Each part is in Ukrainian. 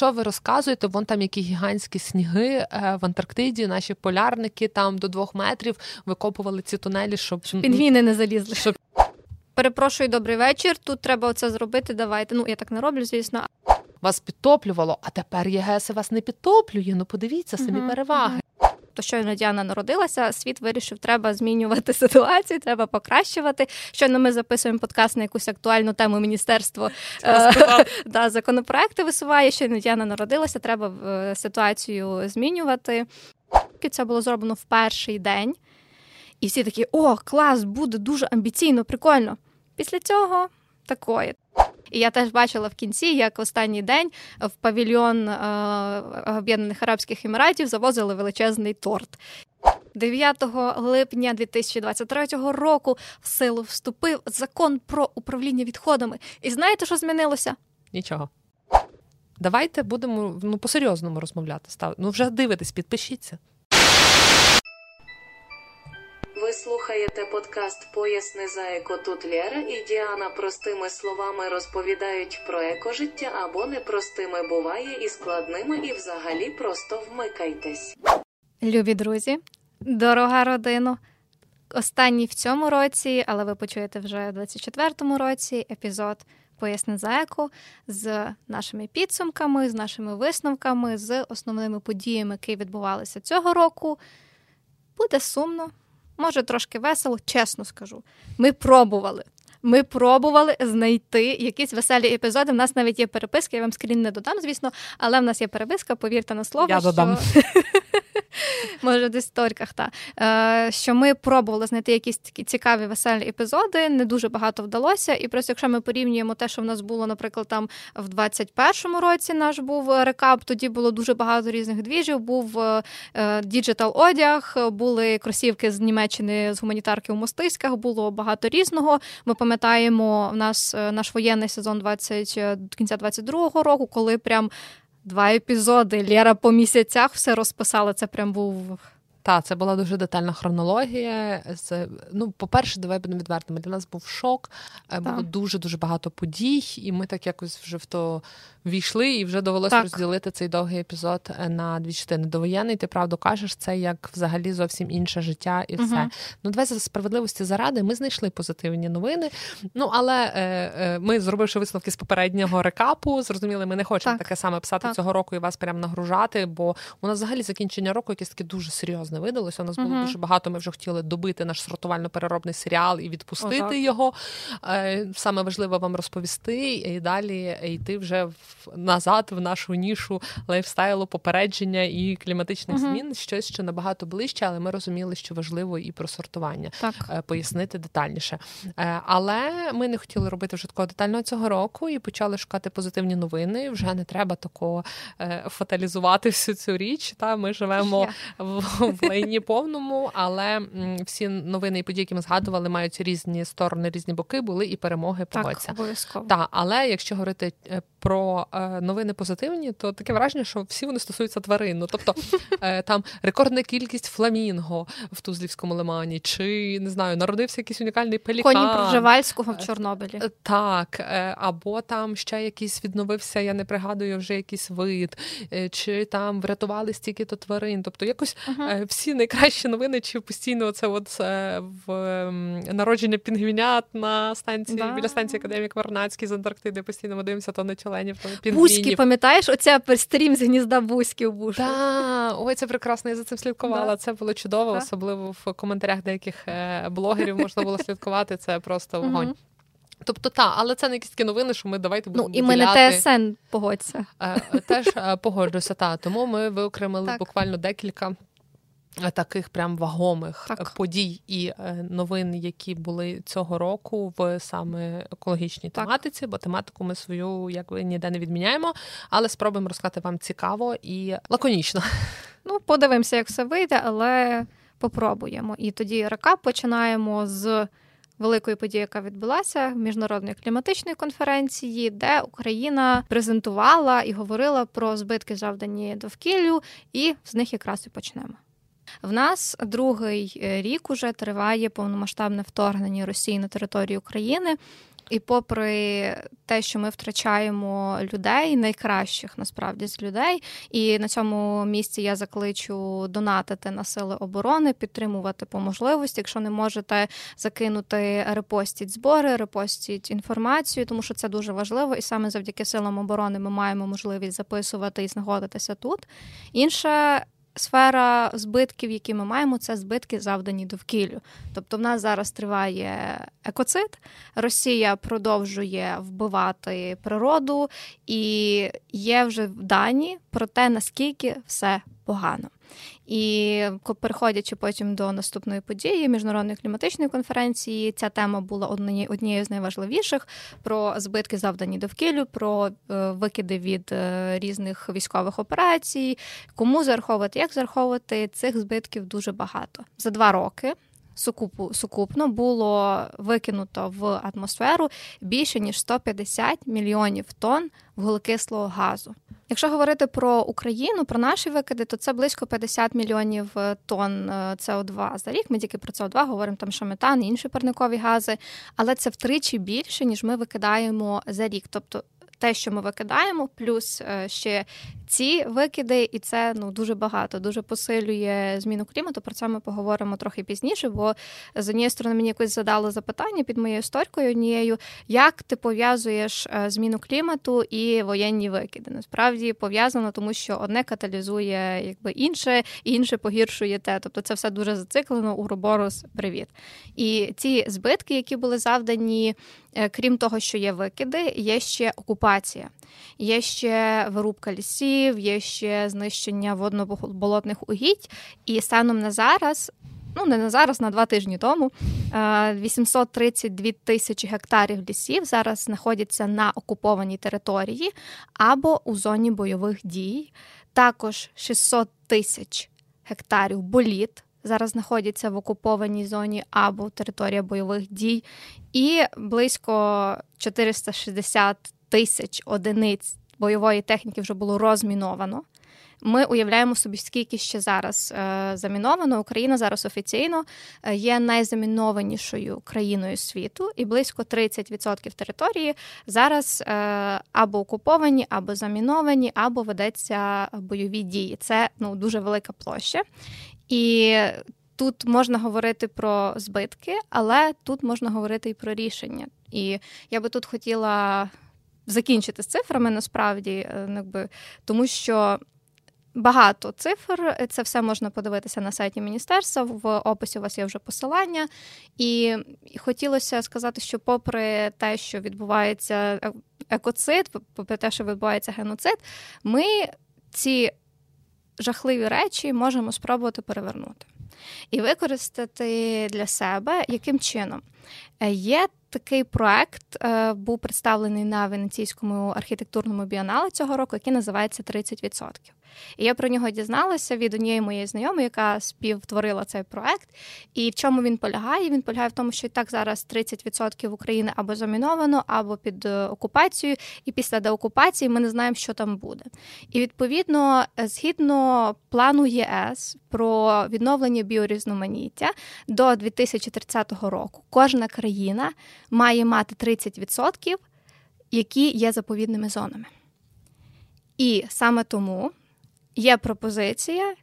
що ви розказуєте? Вон там які гігантські сніги е, в Антарктиді, наші полярники там до двох метрів викопували ці тунелі, щоб пінгвіни не залізли. Щоб... Перепрошую, добрий вечір. Тут треба оце зробити. Давайте. Ну я так не роблю, звісно. Вас підтоплювало, а тепер ЄГС вас не підтоплює. Ну подивіться самі угу, переваги. Угу. То щойно Діана народилася, світ вирішив, треба змінювати ситуацію, треба покращувати. Щойно ми записуємо подкаст на якусь актуальну тему міністерство е- да, законопроекти висуває. Щойно Діана народилася, треба е- ситуацію змінювати. Це було зроблено в перший день, і всі такі: о, клас, буде дуже амбіційно, прикольно. Після цього такої. І я теж бачила в кінці, як в останній день в павільйон е, Об'єднаних Арабських Еміратів завозили величезний торт. 9 липня 2023 року в силу вступив закон про управління відходами. І знаєте, що змінилося? Нічого. Давайте будемо ну по-серйозному розмовляти. Став... Ну вже дивитесь, підпишіться. Ви слухаєте подкаст Поясни за еко. Тут Лєра і Діана простими словами розповідають про екожиття або непростими буває і складними, і взагалі просто вмикайтесь. Любі друзі, дорога родина. Останній в цьому році, але ви почуєте вже в 24-му році епізод Поясни за еко з нашими підсумками, з нашими висновками, з основними подіями, які відбувалися цього року. Буде сумно може трошки весело, чесно скажу. Ми пробували. Ми пробували знайти якісь веселі епізоди. У нас навіть є переписки, я вам скрін не додам, звісно, але в нас є переписка, повірте на слово. Я додам. Може, в істориках, та е, що ми пробували знайти якісь такі цікаві веселі епізоди. Не дуже багато вдалося. І просто якщо ми порівнюємо те, що в нас було, наприклад, там в 21-му році наш був рекап, тоді було дуже багато різних двіжів. Був діджитал одяг, були кросівки з Німеччини з гуманітарки у Мостиськах, було багато різного. Ми пам'ятаємо в нас е, наш воєнний сезон 20 е, до кінця 22-го року, коли прям два епізоди Лєра по місяцях все розписала. Це прям був. Так, це була дуже детальна хронологія. Це, ну, по-перше, давай будемо відвертими. Для нас був шок, е, так. було дуже дуже багато подій, і ми так якось вже в то війшли, і вже довелося так. розділити цей довгий епізод е, на дві частини. Довоєнний, ти правду кажеш, це як взагалі зовсім інше життя і все. Угу. Ну, давай за справедливості заради. Ми знайшли позитивні новини. Ну але е, е, ми, зробивши висновки з попереднього рекапу, зрозуміли, ми не хочемо так. таке саме писати так. цього року і вас прям нагружати. Бо у нас взагалі закінчення року якесь таке дуже серйозне видалося. У нас було угу. дуже багато. Ми вже хотіли добити наш сортувально-переробний серіал і відпустити О, його. Е, саме важливо вам розповісти і далі йти вже в назад в нашу нішу лайфстайлу, попередження і кліматичних uh змін щось що набагато ближче, але ми розуміли, що важливо і про сортування так. Е, пояснити детальніше. Е, але ми не хотіли робити вже такого детального цього року і почали шукати позитивні новини. Вже не треба такого фаталізувати всю цю річ. Та ми живемо в, в лайні повному, але всі новини і події, які ми згадували, мають різні сторони, різні боки, були і перемоги. Так, обов'язково. Так, але якщо говорити про е, новини позитивні, то таке враження, що всі вони стосуються тварин. Ну, Тобто е, там рекордна кількість фламінго в Тузлівському лимані, чи не знаю, народився якийсь унікальний пелікан. Коні Проживальського в е, Чорнобилі. Так, або там ще якийсь відновився, я не пригадую вже якийсь вид, чи там врятували стільки-то тварин. Тобто, якось uh-huh. всі найкращі новини, чи постійно це от в народження пінгвінят на станції да. біля станції Академік Варнацький з Антарктиди постійно ми дивимося то на чоленів, то на Бузьки, пам'ятаєш, оця стрім з гнізда бузьків був. Так, ой, це прекрасно. Я за цим слідкувала. Да. Це було чудово, да. особливо в коментарях деяких е, блогерів можна було слідкувати. Це просто вогонь. Тобто, та, але це не якісь такі новини, що ми давайте будемо. Ну, і ми не ТСН погодься. Е, теж е, погоджуся, та. Тому ми виокремили так. буквально декілька Таких прям вагомих так. подій і е, новин, які були цього року в саме екологічній так. тематиці, бо тематику ми свою якби ніде не відміняємо, але спробуємо розказати вам цікаво і лаконічно. Ну, подивимося, як все вийде, але попробуємо. І тоді рекап починаємо з великої події, яка відбулася міжнародної кліматичної конференції, де Україна презентувала і говорила про збитки, завдані довкіллю, і з них якраз і почнемо. В нас другий е, рік уже триває повномасштабне вторгнення Росії на територію України. І попри те, що ми втрачаємо людей, найкращих насправді з людей, і на цьому місці я закличу донатити на сили оборони, підтримувати по можливості. Якщо не можете закинути репостіть збори, репостіть інформацію, тому що це дуже важливо, і саме завдяки силам оборони ми маємо можливість записувати і знаходитися тут. Інша сфера збитків, які ми маємо, це збитки завдані довкіллю. Тобто, в нас зараз триває екоцид, Росія продовжує вбивати природу, і є вже дані про те, наскільки все погано. І переходячи потім до наступної події міжнародної кліматичної конференції, ця тема була однією з найважливіших. Про збитки, завдані довкіллю, про е, викиди від е, різних військових операцій, кому зараховувати, як зараховувати. Цих збитків дуже багато. За два роки сукупу, сукупно було викинуто в атмосферу більше ніж 150 мільйонів тонн вуглекислого газу. Якщо говорити про Україну, про наші викиди, то це близько 50 мільйонів е, тонн е, СО2 за рік. Ми тільки про СО2 говоримо там, що метан і інші парникові гази, але це втричі більше ніж ми викидаємо за рік. Тобто те, що ми викидаємо, плюс е, ще ці викиди, і це ну дуже багато, дуже посилює зміну клімату. Про це ми поговоримо трохи пізніше. Бо з однієї сторони мені якось задало запитання під моєю історикою однією, як ти пов'язуєш е, зміну клімату і воєнні викиди. Насправді пов'язано, тому що одне каталізує якби інше, і інше погіршує те. Тобто це все дуже зациклено. Уроборос, привіт. І ці збитки, які були завдані, е, крім того, що є викиди, є ще окупація, є ще вирубка лісів лісів, є ще знищення водно-болотних угідь. І станом на зараз, ну не на зараз, на два тижні тому, 832 е, тисячі гектарів лісів зараз знаходяться на окупованій території або у зоні бойових дій. Також 600 тисяч гектарів боліт. Зараз знаходяться в окупованій зоні або територія бойових дій, і близько 460 тисяч одиниць бойової техніки вже було розміновано. Ми уявляємо собі, скільки ще зараз е, заміновано. Україна зараз офіційно е, є найзамінованішою країною світу, і близько 30% території зараз е, або окуповані, або заміновані, або ведеться бойові дії. Це ну дуже велика площа. І тут можна говорити про збитки, але тут можна говорити і про рішення. І я би тут хотіла закінчити з цифрами насправді, е, якби тому що. Багато цифр, це все можна подивитися на сайті міністерства. В описі у вас є вже посилання, і хотілося сказати, що, попри те, що відбувається е, екоцид, попри те, що відбувається геноцид, ми ці жахливі речі можемо спробувати перевернути і використати для себе яким чином е, є такий проект е, був представлений на Венеційському архітектурному біоналі цього року, який називається «30%». І я про нього дізналася від однієї моєї знайомої, яка співтворила цей проект. І в чому він полягає? Він полягає в тому, що і так зараз 30% України або заміновано, або під е, окупацією, і після деокупації ми не знаємо, що там буде. І відповідно, згідно плану ЄС про відновлення біорізноманіття до 2030 року, кожна країна має мати 30%, які є заповідними зонами. І саме тому є пропозиція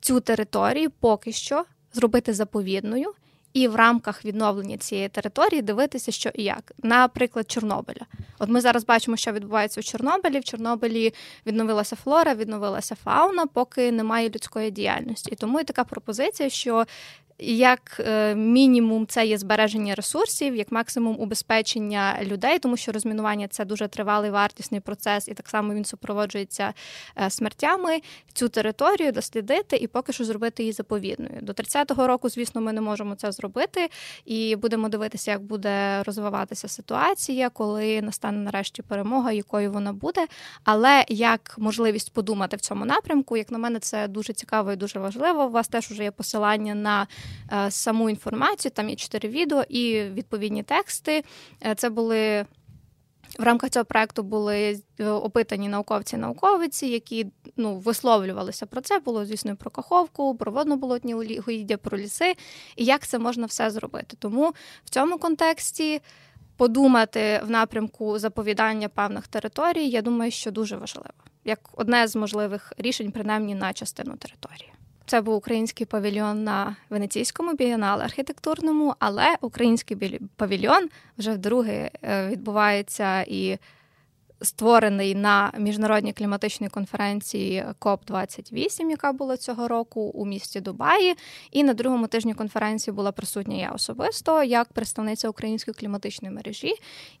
цю територію поки що зробити заповідною. І в рамках відновлення цієї території дивитися, що і як, наприклад, Чорнобиля. От ми зараз бачимо, що відбувається у Чорнобилі. В Чорнобилі відновилася флора, відновилася фауна, поки немає людської діяльності. І тому і така пропозиція, що як е, мінімум, це є збереження ресурсів, як максимум убезпечення людей, тому що розмінування це дуже тривалий вартісний процес, і так само він супроводжується е, смертями. Цю територію дослідити і поки що зробити її заповідною. До 30-го року, звісно, ми не можемо це зробити, і будемо дивитися, як буде розвиватися ситуація, коли настане нарешті перемога, якою вона буде. Але як можливість подумати в цьому напрямку, як на мене, це дуже цікаво і дуже важливо. У вас теж вже є посилання на. Е, саму інформацію. Там є чотири відео і відповідні тексти. Е, це були. В рамках цього проекту були е, опитані науковці науковиці, які ну висловлювалися про це. Було звісно про каховку, про водно-болотні угіддя, про ліси, і як це можна все зробити. Тому в цьому контексті подумати в напрямку заповідання певних територій, я думаю, що дуже важливо, як одне з можливих рішень, принаймні на частину території. Це був український павільйон на Венеційському бієнале архітектурному, але український павільйон вже вдруге е, відбувається і створений на міжнародній кліматичній конференції КОП 28 яка була цього року у місті Дубаї. І на другому тижні конференції була присутня я особисто як представниця української кліматичної мережі.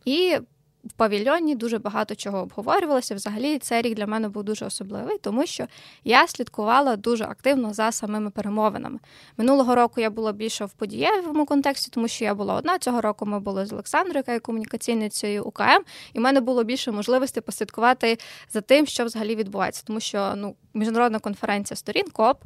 І в павільйоні дуже багато чого обговорювалося. Взагалі, цей рік для мене був дуже особливий, тому що я слідкувала дуже активно за самими перемовинами. Минулого року я була більше в подієвому контексті, тому що я була одна. Цього року ми були з Олександрою, яка є комунікаційницею УКМ, і в мене було більше можливості послідкувати за тим, що взагалі відбувається, тому що ну міжнародна конференція сторін КОП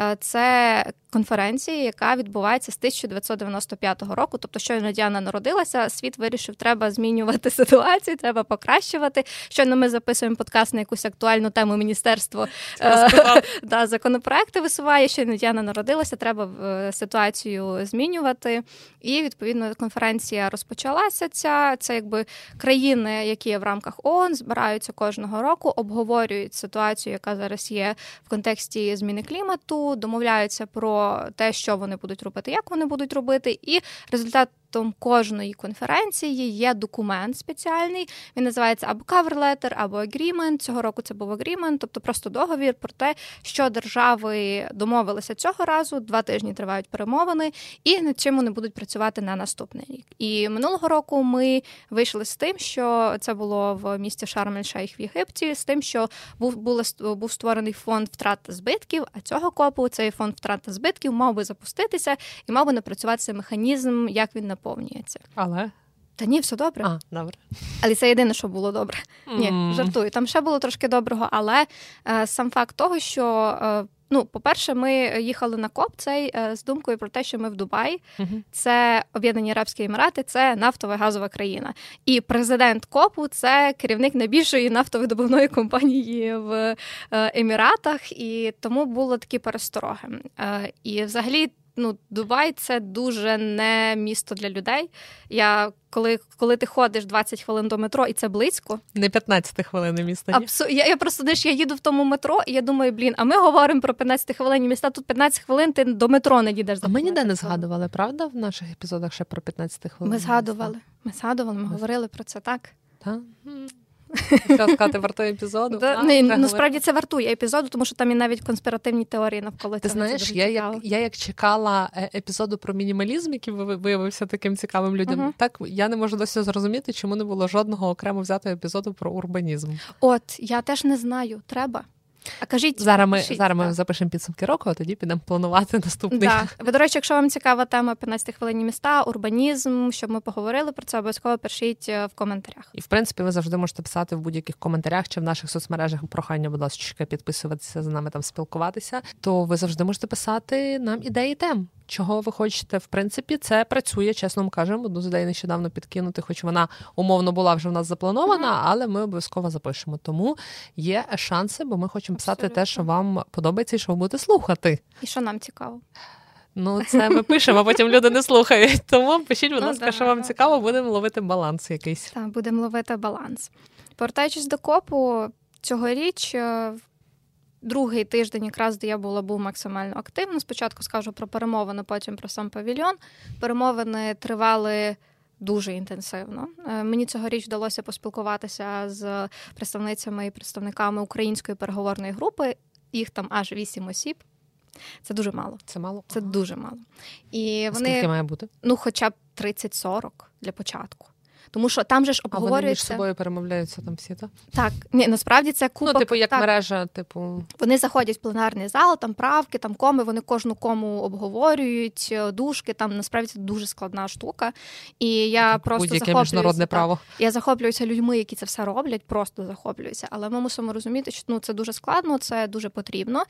е, це конференція, яка відбувається з 1995 року. Тобто, щойно Діана народилася, світ вирішив, треба змінювати ситуацію, треба покращувати. Щойно ми записуємо подкаст на якусь актуальну тему міністерство е, да, законопроекти висуває. Щойно Діана народилася, треба е, ситуацію змінювати. І відповідно конференція розпочалася. Ця це якби країни, які є в рамках ООН, збираються кожного року, обговорюють ситуацію, яка зараз є в контексті зміни клімату, домовляються про те, що вони будуть робити, як вони будуть робити, і результат Тобто кожної конференції є документ спеціальний. Він називається або cover letter, або agreement. Цього року це був agreement, тобто просто договір про те, що держави домовилися цього разу. Два тижні тривають перемовини, і над чим вони будуть працювати на наступний рік. І минулого року ми вийшли з тим, що це було в місті Шарм-ель-Шейх в Єгипті, з тим, що був був, був створений фонд втрат та збитків. А цього копу цей фонд втрат та збитків мав би запуститися і мав би напрацюватися механізм, як він наповнюється. Але та ні, все добре. А, добре. Але це єдине, що було добре. Mm. Ні, жартую. Там ще було трошки доброго, але е, сам факт того, що. Е, Ну, по-перше, ми їхали на КОП цей е, з думкою про те, що ми в Дубаї, uh-huh. це Об'єднані Арабські Емірати, це нафтова газова країна. І президент КОПу це керівник найбільшої нафтовидобувної компанії в е, Еміратах, і тому було такі перестороги. Е, і взагалі ну, Дубай це дуже не місто для людей. Я коли коли ти ходиш 20 хвилин до метро, і це близько. Не 15 хвилин місто. Абсу... Я я просто знаєш, я їду в тому метро, і я думаю, блін, а ми говоримо про 15 хвилин міста. Тут 15 хвилин ти до метро не їдеш. А ми ніде не згадували, правда? В наших епізодах ще про 15 хвилин. Ми згадували. Ми згадували, ми, ми говорили про це так. Так? Що сказати, вартує епізоду? Да, не, Насправді це вартує епізоду, тому що там і навіть конспіративні теорії навколо Ти знаєш, я як я як чекала е, епізоду про мінімалізм, який виявився таким цікавим людям, uh-huh. так я не можу досі зрозуміти, чому не було жодного окремо взятого епізоду про урбанізм. От я теж не знаю, треба. А кажіть, зараз ми пишіть, зараз ми запишемо підсумки року, а тоді підемо планувати наступний. Да. Ви, до речі, якщо вам цікава тема 15 хвилинні міста, урбанізм, щоб ми поговорили про це, обов'язково пишіть е, в коментарях. І в принципі, ви завжди можете писати в будь-яких коментарях чи в наших соцмережах прохання, будь ласка, підписуватися з нами там, спілкуватися. То ви завжди можете писати нам ідеї тем чого ви хочете. В принципі, це працює, чесно вам кажемо. Одну з ідей нещодавно підкинути, хоч вона умовно була вже в нас запланована, але ми обов'язково запишемо. Тому є шанси, бо ми хочемо писати Абсолютно. те, що вам подобається, і що ви будете слухати. І що нам цікаво. Ну, це ми пишемо, а потім люди не слухають. Тому пишіть, будь ну, ласка, ну, що вам цікаво, будемо ловити баланс якийсь. Так, будемо ловити баланс. Повертаючись до копу, цьогоріч е, другий тиждень, якраз де я була був максимально активно. Спочатку скажу про перемовини, потім про сам павільйон. Перемовини тривали. Дуже інтенсивно. Е, мені цьогоріч вдалося поспілкуватися з представницями і представниками української переговорної групи. Їх там аж вісім осіб. Це дуже мало. Це мало? Це ага. дуже мало. І вони, Скільки має бути? Ну, хоча б 30-40 для початку. Тому що там же ж обговорюється... А вони між собою перемовляються там всі, так? Так, ні, насправді це купа... Ну, типу, як так. мережа, типу. Вони заходять в пленарний зал, там правки, там коми, вони кожну кому обговорюють, е, дужки, там насправді це дуже складна штука. І я так, просто захоплююся. міжнародне право. Я захоплююся людьми, які це все роблять, просто захоплююся. Але ми мусимо розуміти, що ну це дуже складно, це дуже потрібно.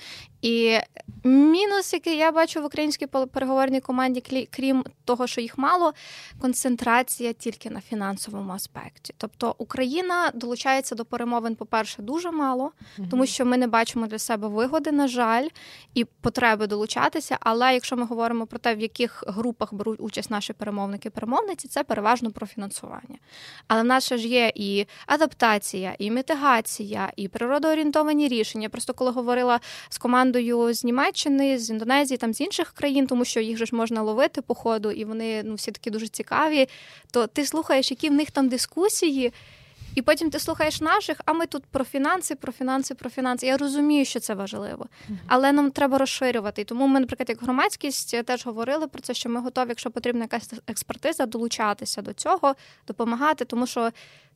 І мінус, який я бачу в українській переговорній команді, крім того, що їх мало, концентрація тільки на фінансах фінансовому аспекті. Тобто Україна долучається до перемовин, по-перше, дуже мало, тому що ми не бачимо для себе вигоди, на жаль, і потреби долучатися. Але якщо ми говоримо про те, в яких групах беруть участь наші перемовники-перемовниці, це переважно про фінансування. Але в нас ж є і адаптація, і мітигація, і природоорієнтовані рішення. Просто коли говорила з командою з Німеччини, з Індонезії, там з інших країн, тому що їх же ж можна ловити по ходу, і вони ну всі такі дуже цікаві. То ти слухаєш, які в них там дискусії. І потім ти слухаєш наших, а ми тут про фінанси, про фінанси, про фінанси. Я розумію, що це важливо, але нам треба розширювати. І тому ми, наприклад, як громадськість теж говорили про це, що ми готові, якщо потрібна якась експертиза, долучатися до цього, допомагати, тому що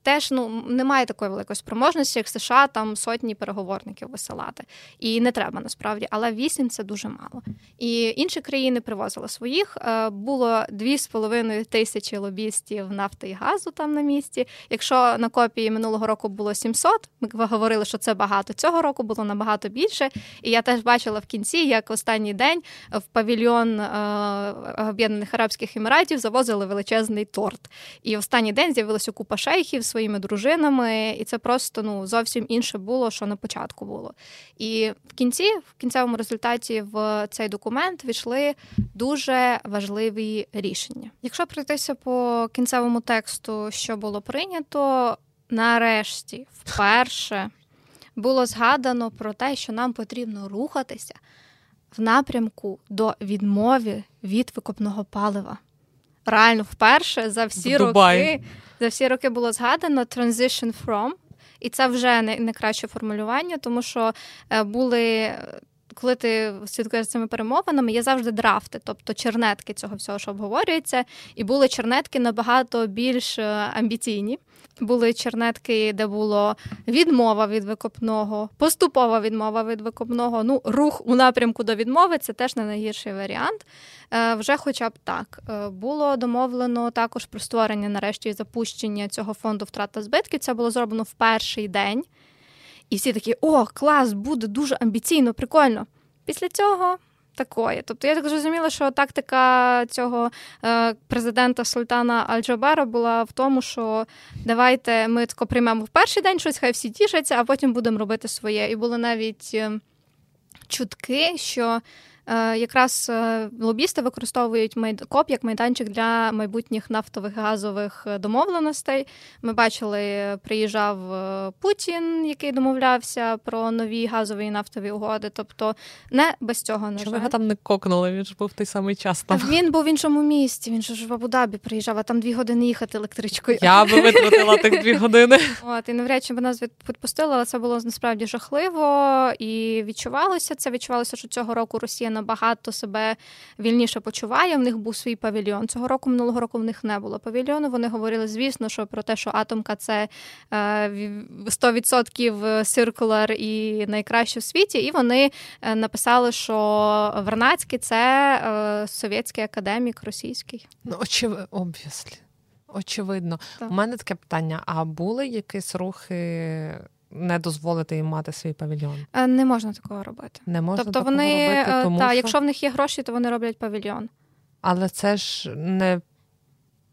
теж ну немає такої великої спроможності, як США там сотні переговорників висилати. І не треба насправді, але вісім це дуже мало. І інші країни привозили своїх. Е, було 2,5 тисячі лобістів нафти і газу там на місці. Якщо на копії минулого року було 700, ми говорили, що це багато. Цього року було набагато більше. І я теж бачила в кінці, як останній день в павільйон е, Об'єднаних Арабських Еміратів завозили величезний торт. І останній день з'явилася купа шейхів своїми дружинами, і це просто ну зовсім інше було, що на початку було. І в кінці, в кінцевому результаті, в цей документ війшли дуже важливі рішення. Якщо пройтися по кінцевому тексту, що було прийнято, нарешті, вперше було згадано про те, що нам потрібно рухатися в напрямку до відмови від викопного палива. Реально, вперше за всі роки за всі роки було згадано transition from, і це вже не, не краще формулювання, тому що е, були. Коли ти слідкуєш цими перемовинами, є завжди драфти, тобто чернетки цього всього, що обговорюється, і були чернетки набагато більш е, амбіційні. Були чернетки, де було відмова від викопного, поступова відмова від викопного. Ну, рух у напрямку до відмови це теж не найгірший варіант. Е, вже, хоча б так, е, було домовлено також про створення, нарешті, запущення цього фонду втрат та збитків. Це було зроблено в перший день. І всі такі: о, клас, буде дуже амбіційно, прикольно. Після цього такої. Тобто я так зрозуміла, що тактика цього е, президента Султана Аль-Джабара була в тому, що давайте ми тако приймемо в перший день щось, хай всі тішаться, а потім будемо робити своє. І були навіть е, чутки, що. Е, якраз е, лобісти використовують КОП як майданчик для майбутніх нафтових газових е, домовленостей. Ми бачили, приїжджав Путін, який домовлявся про нові газові і нафтові угоди. Тобто не без цього не Чому його там не кокнули? Він ж був той самий час. там. Він був в іншому місті. Він ж в Абу-Дабі приїжджав, а там дві години їхати електричкою. Я би витратила тих дві години. От і навряд чи б нас відпустили, але це було насправді жахливо і відчувалося. Це відчувалося, що цього року Росія набагато себе вільніше почуває. В них був свій павільйон. Цього року, минулого року, в них не було павільйону. Вони говорили, звісно, що про те, що атомка це 100% циркулар і найкраще в світі. І вони е, написали, що Вернацький це е, совєтський академік російський. Ну, очевидно, обвіслі. Очевидно, так. у мене таке питання: а були якісь рухи не дозволити їм мати свій павільйон? Е, не можна такого робити. Не можна тобто такого вони робити, е, тому та, що... якщо в них є гроші, то вони роблять павільйон. Але це ж не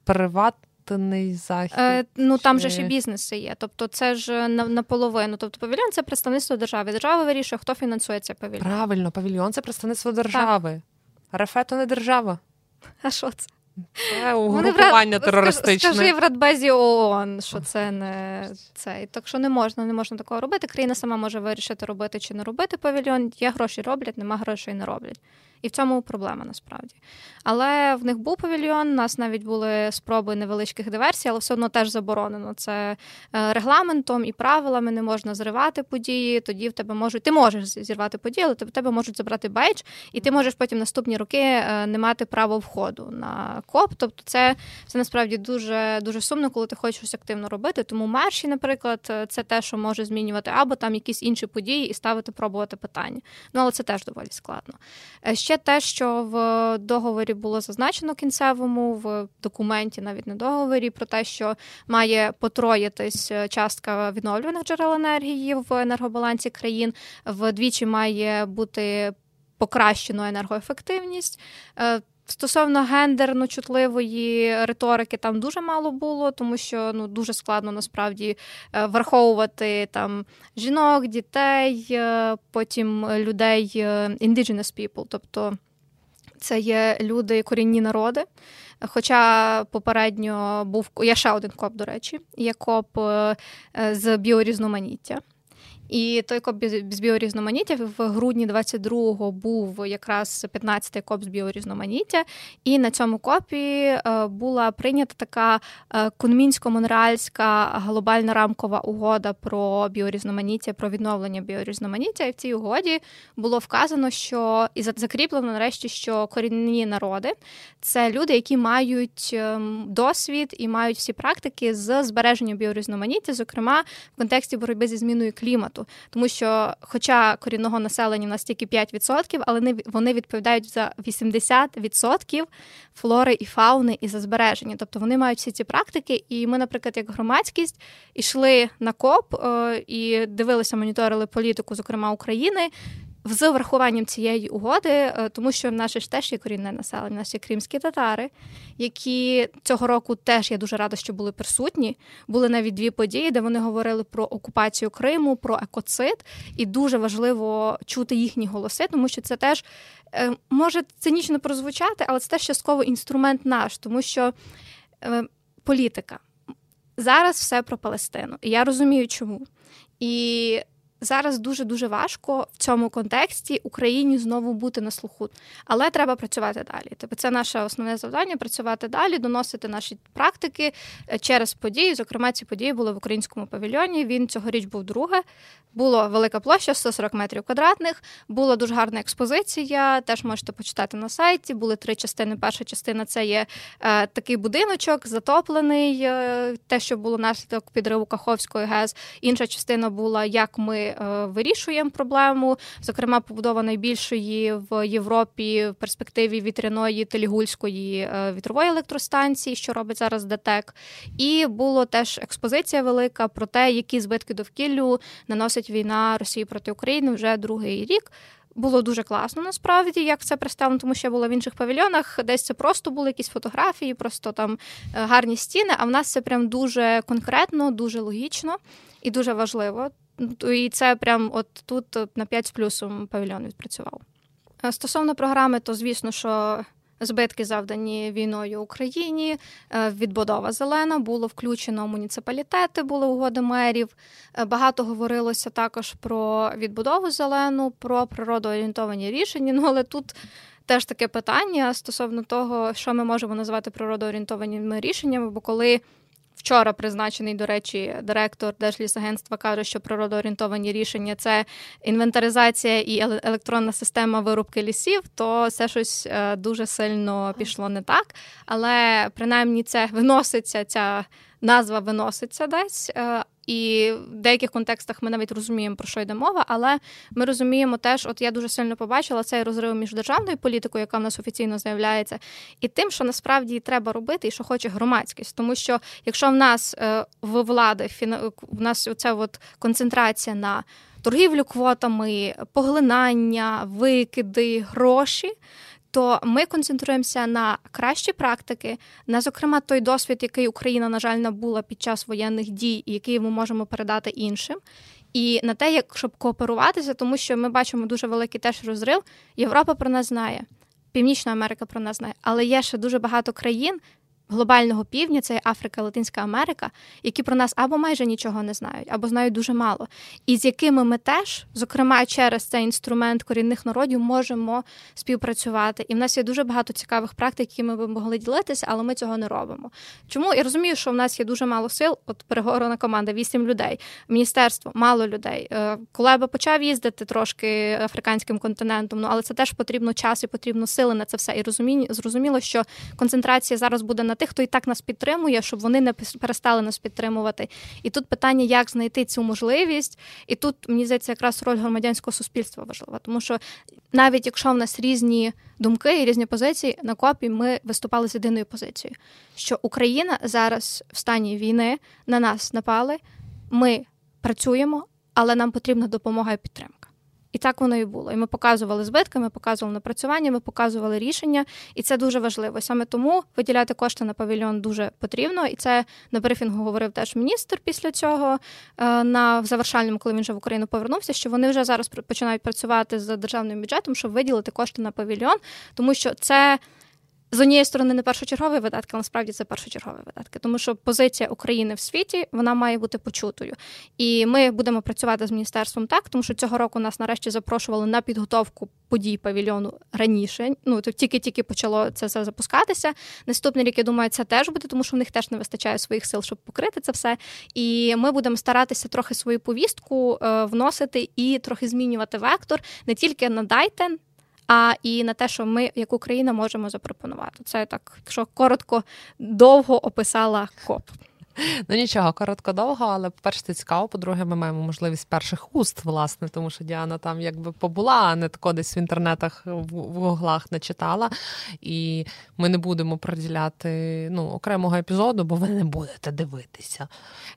приватний захід. Е, Ну там чи... же ще бізнеси є. Тобто, це ж наполовину. Тобто, павільйон це представництво держави. Держава вирішує, хто фінансує цей павільйон. Правильно, павільйон це представництво держави. Рефето не держава. А що це? Це угрупування терористичне. Скажи в Радбезі ООН, що це не цей. Так що не можна, не можна такого робити. Країна сама може вирішити, робити чи не робити павільйон. Є гроші роблять, нема грошей не роблять. І в цьому проблема насправді. Але в них був павільйон, у нас навіть були спроби невеличких диверсій, але все одно теж заборонено. Це е, регламентом і правилами не можна зривати події. Тоді в тебе можуть ти можеш зірвати події, але в тебе можуть забрати бейдж, і ти можеш потім наступні роки е, не мати права входу на коп. Тобто, це це насправді дуже дуже сумно, коли ти хочеш щось активно робити. Тому марші, наприклад, е, це те, що може змінювати, або там якісь інші події і ставити, пробувати питання. Ну але це теж доволі складно. Ще те, що в договорі було зазначено кінцевому, в документі, навіть на договорі, про те, що має потроїтись частка відновлюваних джерел енергії в енергобалансі країн, вдвічі має бути покращено енергоефективність. Е, Стосовно гендерно чутливої риторики, там дуже мало було, тому що ну дуже складно насправді е, враховувати там жінок, дітей, е, потім людей indigenous people, тобто це є люди корінні народи. Хоча попередньо був є ще один коп, до речі, є коп з біорізноманіття. І той коп з біорізноманіття в грудні 22-го був якраз 15-й коп з біорізноманіття. І на цьому копі е, була прийнята така е, кунмінсько-монреальська глобальна рамкова угода про біорізноманіття, про відновлення біорізноманіття. І в цій угоді було вказано, що і закріплено нарешті, що корінні народи це люди, які мають ем, досвід і мають всі практики з збереження біорізноманіття, зокрема в контексті боротьби зі зміною клімату світу, тому що, хоча корінного населення у нас тільки 5%, але вони відповідають за 80% флори і фауни і за збереження. Тобто вони мають всі ці практики. І ми, наприклад, як громадськість, йшли на КОП е, і дивилися, моніторили політику, зокрема України з врахуванням цієї угоди, е, тому що в наше ж теж є корінне населення, наші кримські татари, які цього року теж я дуже рада, що були присутні. Були навіть дві події, де вони говорили про окупацію Криму, про екоцид, і дуже важливо чути їхні голоси, тому що це теж е, може цинічно прозвучати, але це теж частково інструмент наш, тому що е, політика зараз все про Палестину, і я розумію, чому. І зараз дуже дуже важко в цьому контексті Україні знову бути на слуху, але треба працювати далі. Тобто це наше основне завдання працювати далі, доносити наші практики е, через події. Зокрема, ці події були в українському павільйоні. Він цьогоріч був друге. Була велика площа 140 метрів квадратних. Була дуже гарна експозиція. Теж можете почитати на сайті. Були три частини. Перша частина це є е, такий будиночок, затоплений, е, те, що було наслідок підриву Каховської ГЕС. Інша частина була, як ми е, вирішуємо проблему. Зокрема, побудова найбільшої в Європі в перспективі вітряної Телігульської е, вітрової електростанції, що робить зараз ДТЕК. І було теж експозиція велика про те, які збитки довкіллю наносить війна Росії проти України вже другий рік. Було дуже класно насправді, як це представлено, тому що я була в інших павільйонах. Десь це просто були якісь фотографії, просто там е, гарні стіни. А в нас це прям дуже конкретно, дуже логічно і дуже важливо. І це прям от тут на 5 з плюсом павільйон відпрацював. Е, стосовно програми, то звісно, що збитки, завдані війною Україні, е, відбудова зелена, було включено муніципалітети, були угоди мерів. Е, багато говорилося також про відбудову зелену, про природоорієнтовані рішення. Ну але тут. Теж таке питання стосовно того, що ми можемо назвати природоорієнтованими рішеннями, бо коли Вчора призначений, до речі, директор Держлісагентства каже, що природоорієнтовані рішення це інвентаризація і електронна система вирубки лісів, то це щось е, дуже сильно пішло не так. Але принаймні це виноситься, ця назва виноситься десь. І в деяких контекстах ми навіть розуміємо, про що йде мова, але ми розуміємо теж, от я дуже сильно побачила цей розрив між державною політикою, яка в нас офіційно заявляється, і тим, що насправді треба робити, і що хоче громадськість. Тому що якщо в нас е, в влади в нас оця от концентрація на торгівлю квотами, поглинання, викиди, гроші то ми концентруємося на кращі практики, на зокрема той досвід, який Україна, на жаль, набула під час воєнних дій, і який ми можемо передати іншим. І на те, як щоб кооперуватися, тому що ми бачимо дуже великий теж розрив. Європа про нас знає, Північна Америка про нас знає, але є ще дуже багато країн, глобального півдня, це Африка, Латинська Америка, які про нас або майже нічого не знають, або знають дуже мало, і з якими ми теж, зокрема, через цей інструмент корінних народів, можемо співпрацювати. І в нас є дуже багато цікавих практик, які ми б могли ділитися, але ми цього не робимо. Чому я розумію, що в нас є дуже мало сил? От переговорена команда, вісім людей, міністерство, мало людей. Е, Колеба почав їздити трошки африканським континентом, ну але це теж потрібно час і потрібно сили на це все. І розуміння зрозуміло, що концентрація зараз буде на тих, хто і так нас підтримує, щоб вони не перестали нас підтримувати. І тут питання, як знайти цю можливість, і тут мені здається, якраз роль громадянського суспільства важлива, тому що навіть якщо в нас різні думки і різні позиції, на копі ми виступали з єдиною позицією, що Україна зараз в стані війни на нас напали, ми працюємо, але нам потрібна допомога і підтримка. І так воно і було. І ми показували збитки, ми показували напрацювання, ми показували рішення, і це дуже важливо. Саме тому виділяти кошти на павільйон дуже потрібно. І це на брифінгу говорив теж міністр після цього е, на завершальному, коли він вже в Україну повернувся. Що вони вже зараз починають працювати з державним бюджетом, щоб виділити кошти на павільйон, тому що це з однієї сторони не першочергові видатки, але насправді це першочергові видатки, тому що позиція України в світі вона має бути почутою. І ми будемо працювати з міністерством так, тому що цього року нас нарешті запрошували на підготовку подій павільйону раніше. Ну то тільки-тільки почало це все запускатися. Наступний рік я думаю, це теж буде, тому що в них теж не вистачає своїх сил, щоб покрити це все. І ми будемо старатися трохи свою повістку е, вносити і трохи змінювати вектор не тільки надайте а і на те, що ми, як Україна, можемо запропонувати. Це так, якщо коротко, довго описала КОП. Ну нічого, коротко довго, але по-перше, це цікаво. По-друге, ми маємо можливість перших уст, власне, тому що Діана там якби побула, а не тако десь в інтернетах в, гуглах не читала. І ми не будемо приділяти ну, окремого епізоду, бо ви не будете дивитися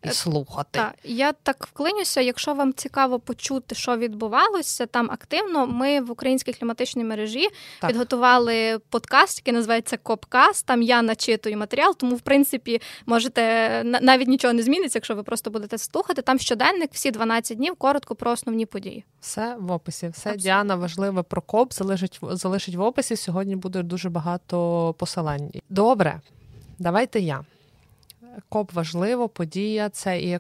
і е, слухати. Так, я так вклинюся. Якщо вам цікаво почути, що відбувалося там активно, ми в українській кліматичній мережі так. підготували подкаст, який називається Копкаст. Там я начитую матеріал, тому в принципі можете навіть нічого не зміниться, якщо ви просто будете слухати. Там щоденник, всі 12 днів, коротко про основні події. Все в описі. Все Абсолютно. Діана важливе про коп залишить залишить в описі. Сьогодні буде дуже багато посилань. Добре, давайте я. КОП важливо, подія це і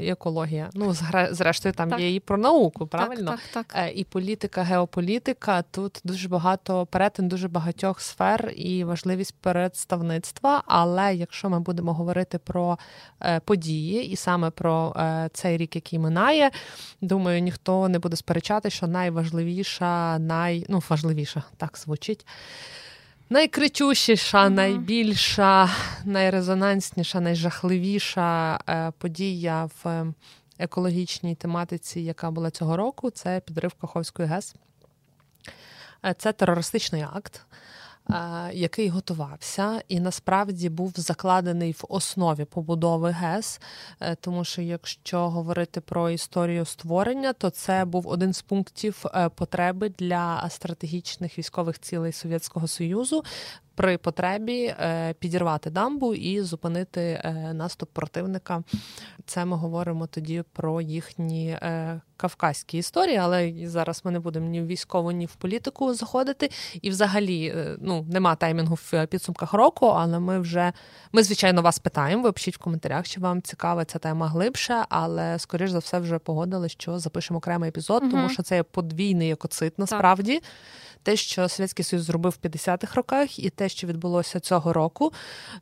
екологія. Ну, зрештою, там так. є і про науку, правильно? Так, так, так. Е, і політика, геополітика. Тут дуже багато перетин дуже багатьох сфер і важливість представництва. Але якщо ми будемо говорити про е, події і саме про е, цей рік, який минає, думаю, ніхто не буде сперечати, що найважливіша, най... ну, важливіша, так звучить. Найкричущіша, найбільша, найрезонансніша, найжахливіша е, подія в екологічній тематиці, яка була цього року, це підрив Каховської ГЕС. Е, це терористичний акт який готувався, і насправді був закладений в основі побудови ГЕС. Е, тому що якщо говорити про історію створення, то це був один з пунктів е, потреби для стратегічних військових цілей Совєтського Союзу при потребі е, підірвати дамбу і зупинити е, наступ противника. Це ми говоримо тоді про їхні е, кавказькі історії, але зараз ми не будемо ні в військову, ні в політику заходити. І, взагалі, ну нема таймінгу в підсумках року, але ми вже ми, звичайно, вас питаємо. Ви пишіть в коментарях, чи вам цікава ця тема глибше, але скоріш за все вже погодили, що запишемо окремий епізод, угу. тому що це є подвійний екоцит насправді. Так те, що Совєтський Союз зробив в 50-х роках, і те, що відбулося цього року.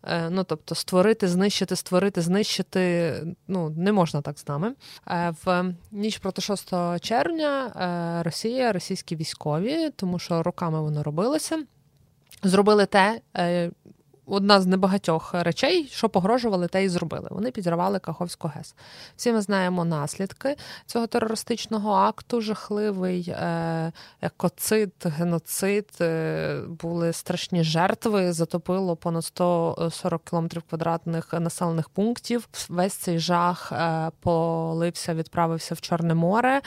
Е, ну тобто, створити, знищити, створити, знищити ну не можна так з нами. Е, в ніч проти 6 червня е, Росія, російські військові, тому що роками воно робилося. Зробили те, одна з небагатьох речей, що погрожували, те і зробили. Вони підірвали Каховську ГЕС. Всі ми знаємо наслідки цього терористичного акту, жахливий е, екоцид, геноцид. Е, були страшні жертви. Затопило понад 140 кілометрів квадратних населених пунктів. Весь цей жах е, полився, відправився в Чорне море.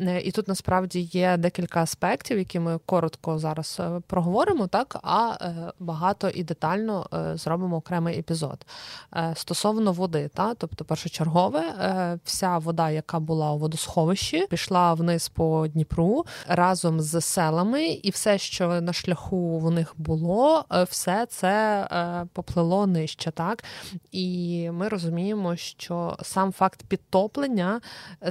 Е, і тут насправді є декілька аспектів, які ми коротко зараз е, проговоримо, так? А е, багато і детально зробимо окремий епізод. Стосовно води, та? Тобто, першочергове, вся вода, яка була у водосховищі, пішла вниз по Дніпру разом з селами, і все, що на шляху у них було, все це поплило нижче, так? І ми розуміємо, що сам факт підтоплення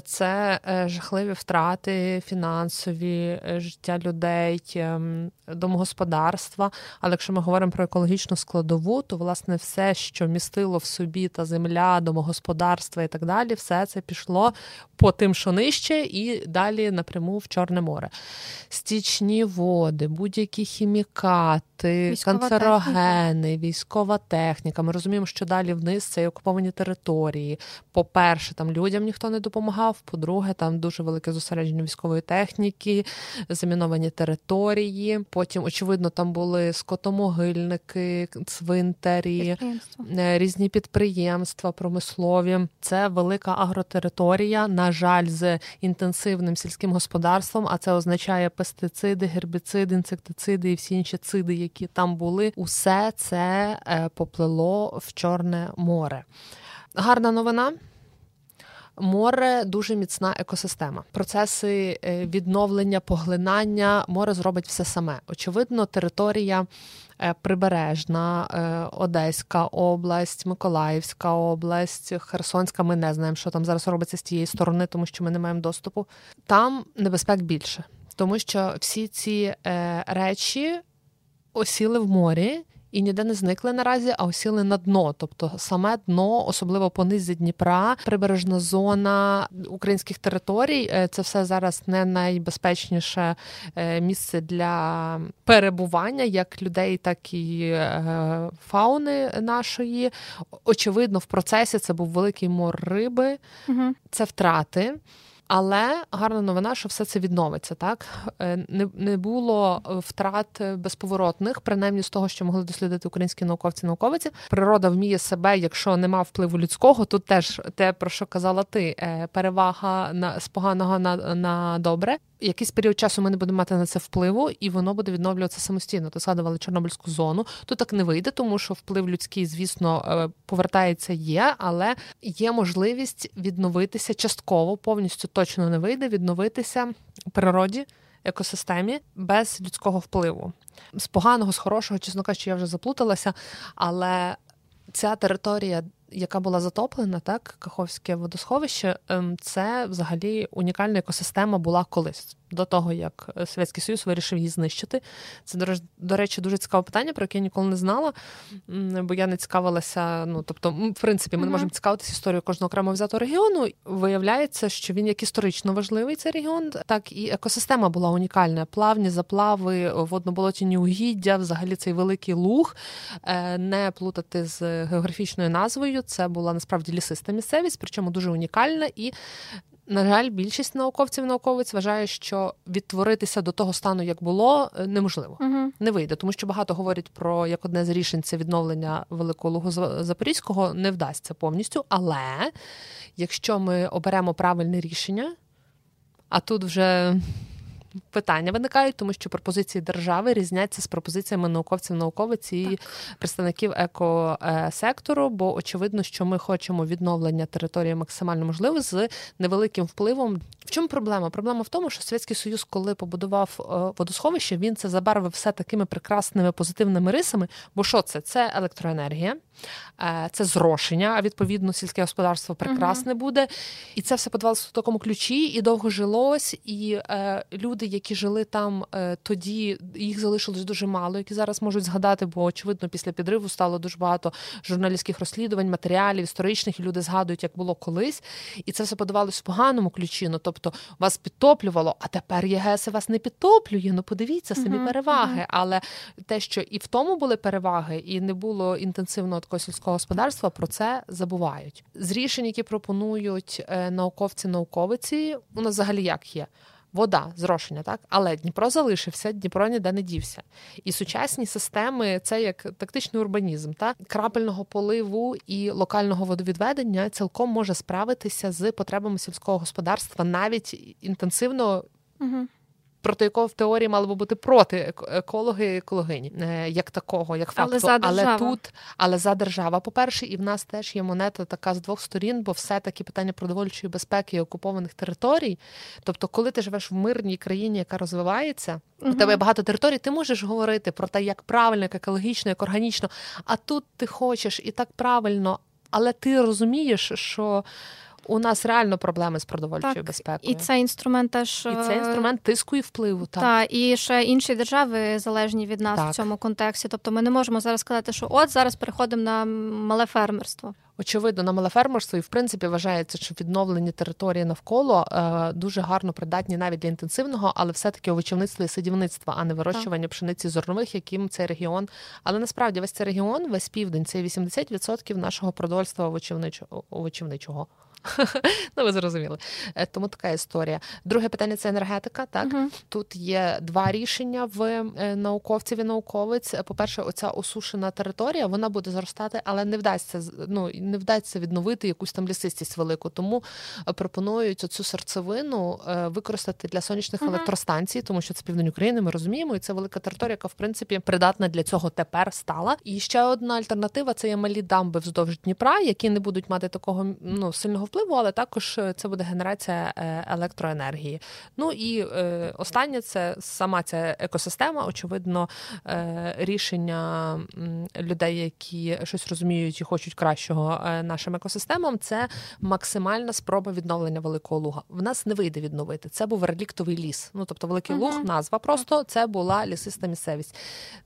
це жахливі втрати втрати фінансові е, життя людей, ем, домогосподарства. Але якщо ми говоримо про екологічну складову, то власне все, що містило в собі та земля, домогосподарства і так далі, все це пішло по тим, що нижче, і далі напряму в Чорне море. Стічні води, будь-які хімікати. Бути військова канцерогени, техніка. військова техніка. Ми розуміємо, що далі вниз це окуповані території. По-перше, там людям ніхто не допомагав. По-друге, там дуже велике зосередження військової техніки, заміновані території. Потім, очевидно, там були скотомогильники, цвинтарі, е, різні підприємства, промислові. Це велика агротериторія. На жаль, з інтенсивним сільським господарством. А це означає пестициди, гербіциди, інсектициди і всі інші циди, які там були. Усе це е, поплило в Чорне море. Гарна новина. Море дуже міцна екосистема. Процеси е, відновлення, поглинання море зробить все саме. Очевидно, територія е, прибережна, Одеська область, Миколаївська область, Херсонська. Ми не знаємо, що там зараз робиться з тієї сторони, тому що ми не маємо доступу. Там небезпек більше тому що всі ці речі осіли в морі. І ніде не зникли наразі, а осіли на дно. Тобто саме дно, особливо по низі Дніпра, прибережна зона українських територій. Е, це все зараз не найбезпечніше е, місце для перебування як людей, так і е, фауни нашої. Очевидно, в процесі це був великий мор риби, угу. це втрати. Але гарна новина, що все це відновиться. Так е, не не було втрат безповоротних, принаймні з того, що могли дослідити українські науковці науковиці. Природа вміє себе, якщо нема впливу людського. Тут теж те про що казала ти, е, перевага на з поганого на, на добре якийсь період часу ми не будемо мати на це впливу, і воно буде відновлюватися самостійно. Ти згадували Чорнобильську зону. Тут так не вийде, тому що вплив людський, звісно, е, повертається, є, але є можливість відновитися частково, повністю точно не вийде, відновитися природі. Екосистемі без людського впливу з поганого, з хорошого, чесно кажучи, я вже заплуталася, але ця територія яка була затоплена, так, Каховське водосховище, ем, це взагалі унікальна екосистема була колись до того, як е, Совєтський Союз вирішив її знищити. Це, до речі, дуже цікаве питання, про яке я ніколи не знала, бо я не цікавилася. Ну, тобто, в принципі, ми не можемо цікавитися історією кожного окремо взятого регіону. Виявляється, що він як історично важливий цей регіон, так і екосистема була унікальна. Плавні заплави, водноболотяні угіддя, взагалі цей великий луг, е, не плутати з географічною назвою. Це була насправді лісиста місцевість, причому дуже унікальна і на жаль, більшість науковців науковиць вважає, що відтворитися до того стану, як було, е, неможливо. uh Не вийде, тому що багато говорять про як одне з рішень це відновлення великого лугу Запорізького не вдасться повністю. Але якщо ми оберемо правильне рішення, а тут вже питання виникають, тому що пропозиції держави різняться з пропозиціями науковців, науковиць і так. представників екосектору, бо очевидно, що ми хочемо відновлення території максимально можливо з невеликим впливом. В чому проблема? Проблема в тому, що Совєтський Союз, коли побудував е, водосховище, він це забарвив все такими прекрасними позитивними рисами. Бо що це? Це електроенергія. Е, це зрошення, а відповідно сільське господарство прекрасне uh буде. І це все подавалося в такому ключі, і довго жилось. І е, люди, які жили там е, тоді, їх залишилось дуже мало, які зараз можуть згадати, бо очевидно, після підриву стало дуже багато журналістських розслідувань, матеріалів історичних. і Люди згадують, як було колись, і це все подавалося в поганому ключі. Ну тобто вас підтоплювало, а тепер ЄГС вас не підтоплює. Ну подивіться самі переваги. Але те, що і в тому були переваги, і не було інтенсивного такого сільського господарства, про це забувають. З рішень, які пропонують е, науковці, науковиці, у нас взагалі як є. Вода, зрошення, так, але Дніпро залишився, Дніпро ніде не дівся. І сучасні системи це як тактичний урбанізм, так крапельного поливу і локального водовідведення цілком може справитися з потребами сільського господарства навіть інтенсивно. Угу проти якого в теорії мали би бути проти екологи і екологині, е, як такого, як факту. Але, за але тут, але за держава, по-перше, і в нас теж є монета така з двох сторін, бо все-таки питання продовольчої безпеки і окупованих територій. Тобто, коли ти живеш в мирній країні, яка розвивається, угу. у тебе є багато територій, ти можеш говорити про те, як правильно, як екологічно, як органічно. А тут ти хочеш і так правильно, але ти розумієш, що у нас реально проблеми з продовольчою так, безпекою. І це інструмент теж і це інструмент тиску і впливу. Так, Так, і ще інші держави залежні від нас так. в цьому контексті. Тобто, ми не можемо зараз сказати, що от зараз переходимо на мале фермерство. Очевидно, на мале фермерство і в принципі вважається, що відновлені території навколо е, дуже гарно придатні навіть для інтенсивного, але все-таки овочівництва і садівництва, а не вирощування так. пшениці зернових, яким цей регіон. Але насправді весь цей регіон, весь південь, це 80% нашого продовольства овочівничого. Ну, ви зрозуміли. Е, тому така історія. Друге питання це енергетика. Так uh тут є два рішення в е, науковців і науковиць. По-перше, оця осушена територія вона буде зростати, але не вдасться ну, не вдасться відновити якусь там лісистість велику. Тому е, пропонують оцю серцевину використати для сонячних uh електростанцій, тому що це південь України. Ми розуміємо, і це велика територія, яка в принципі придатна для цього тепер стала. І ще одна альтернатива це є малі дамби вздовж Дніпра, які не будуть мати такого ну сильного впливу, але також е, це буде генерація е, електроенергії. Ну і е, останнє це сама ця екосистема. Очевидно, рішення людей, які щось розуміють і хочуть кращого нашим екосистемам. Це максимальна спроба відновлення великого луга. В нас не вийде відновити. Це був реліктовий ліс. Ну тобто, великий uh луг, назва просто це була лісиста місцевість.